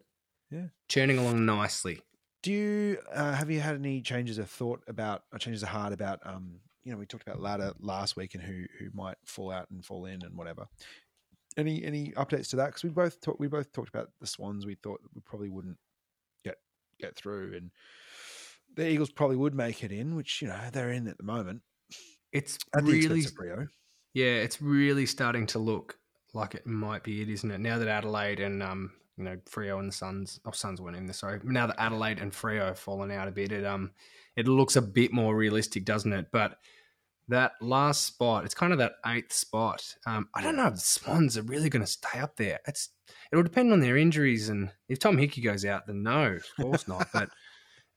Yeah.
churning along nicely.
Do you uh, have you had any changes of thought about or changes of heart about um you know we talked about ladder last week and who who might fall out and fall in and whatever. Any any updates to that? Because we both talked we both talked about the Swans. We thought we probably wouldn't get get through, and the Eagles probably would make it in, which you know they're in at the moment
It's
at
really,
expense of Rio.
yeah, it's really starting to look like it might be it, isn't it? Now that Adelaide and um, you know, Freo and the Suns, oh, Suns weren't in there. Sorry, now that Adelaide and Freo have fallen out a bit, it um, it looks a bit more realistic, doesn't it? But that last spot, it's kind of that eighth spot. Um, I don't know if the Swans are really going to stay up there. It's it'll depend on their injuries, and if Tom Hickey goes out, then no, of course not. But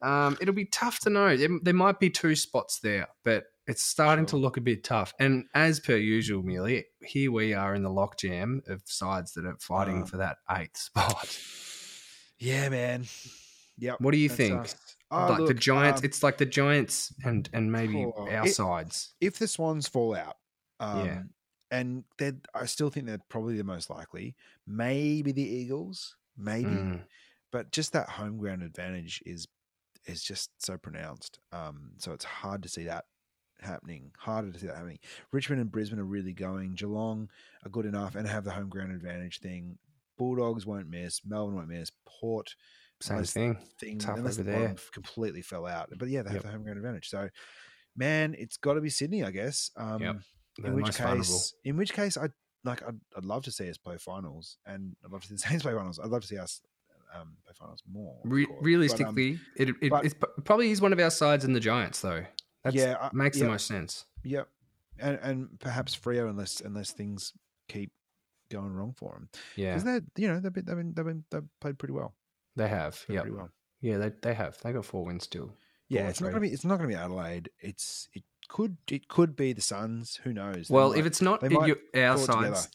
um, it'll be tough to know. There, there might be two spots there, but it's starting to look a bit tough. And as per usual, Millie, here we are in the lockjam of sides that are fighting
Uh.
for that eighth spot.
Yeah, man. Yep.
What do you think?
us. Oh,
like the Giants,
um,
it's like the Giants and and maybe
Oh,
our
it-
sides.
if the Swans fall out, um,
Yeah.
and they're, I still think they're probably the most likely. Maybe the Eagles, maybe,
Mm.
but just that home ground advantage is is just so pronounced. Um, so it's hard to see that happening. Harder to see that happening. Richmond and Brisbane are really going. Geelong are good enough and have the home ground advantage thing. Bulldogs won't miss. Melbourne won't miss. Port
Same thing.
thing
Tough
unless
over
the
there.
completely fell out. But yeah, they have
Yep.
the home ground advantage. So, man, it's got to be Sydney, I guess. Um,
Yep.
In which
most vulnerable.
case, in which case, I like. I'd, I'd love to see us play finals, and I'd love to see the Saints play finals. I'd love to see us um, more.
Re-
course. But, um,
realistically, it, it
but-
it's, probably is one of our sides in the Giants, though. That's,
yeah,
makes
yeah,
the most sense.
Yep, and and perhaps Freo, unless unless things keep going wrong for them,
Yeah,
because they you know they've been they've been they've been they've played pretty well.
they have. Yeah,
pretty well.
yeah, they they have. They got four wins still.
Yeah, it's not gonna be it's not gonna be Adelaide. It's it could it could be the Suns. Who knows?
Well,
might-
if it's not in your, our sides,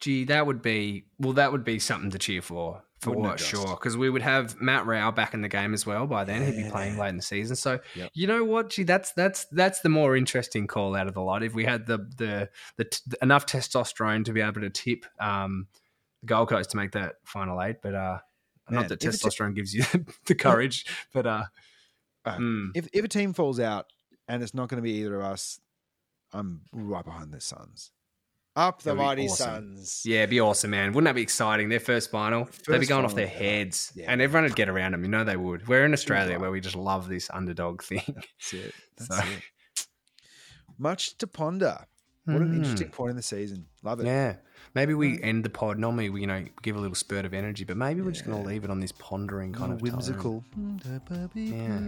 gee, that would be well, that would be something to cheer for for
Wouldn't
sure. Because we would have Matt Rowell back in the game as well by then. He'd be playing late in the season. So
Yep.
you know what, gee, that's that's that's the more interesting call out of the lot. If we had the the, the, t- enough testosterone to be able to tip um, the Gold Coast to make that final eight, but uh,
Man,
not that
if it's a-
testosterone gives you the courage, but uh,
Uh,
mm,
if if a team falls out and it's not going to be either of us, I'm right behind the Suns. Up the mighty
awesome.
Suns.
Yeah, it'd be awesome, man. Wouldn't that be exciting? Their first final. They'd be going off their heads.
Yeah.
And everyone would get around them. You know they would. We're in Australia where we just love this underdog thing.
That's it. That's
So-
it. Much to ponder. What an
Mm.
interesting point in the season. Love it.
Yeah. Maybe we end the pod. Normally, we, you know, give a little spurt of energy, but maybe we're just going to leave it on this pondering kind of
whimsical.
Yeah.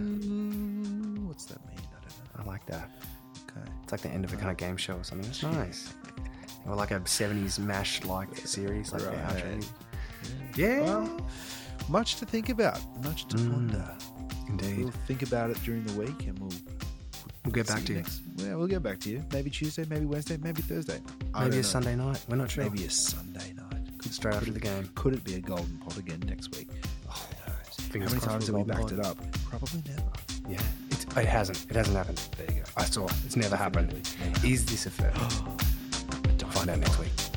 What's that mean? I don't
Tone. I like that.
Okay.
It's like the end of a kind of game show or something. It's nice. Or like a 70s mash like series. Like the
Right.
outro. Yeah.
Well, much to think about. Much to
Mm.
ponder.
Indeed.
We'll think about it during the week, and we'll
We'll get back to you.
next. Yeah, we'll get back to you. Maybe Tuesday, maybe Wednesday, maybe Thursday. I
Maybe a
know.
Sunday night. We're not sure.
Maybe a Sunday night. Could,
Straight
could
after
it-
the game.
Could it be a golden pot again next week? Oh, who knows?
Fingers
How many times have we backed
golden
it up? Probably never.
Yeah. It's, it hasn't. It hasn't happened.
There you go.
I saw. It's never happened.
Never
Is this a first? Find out next week.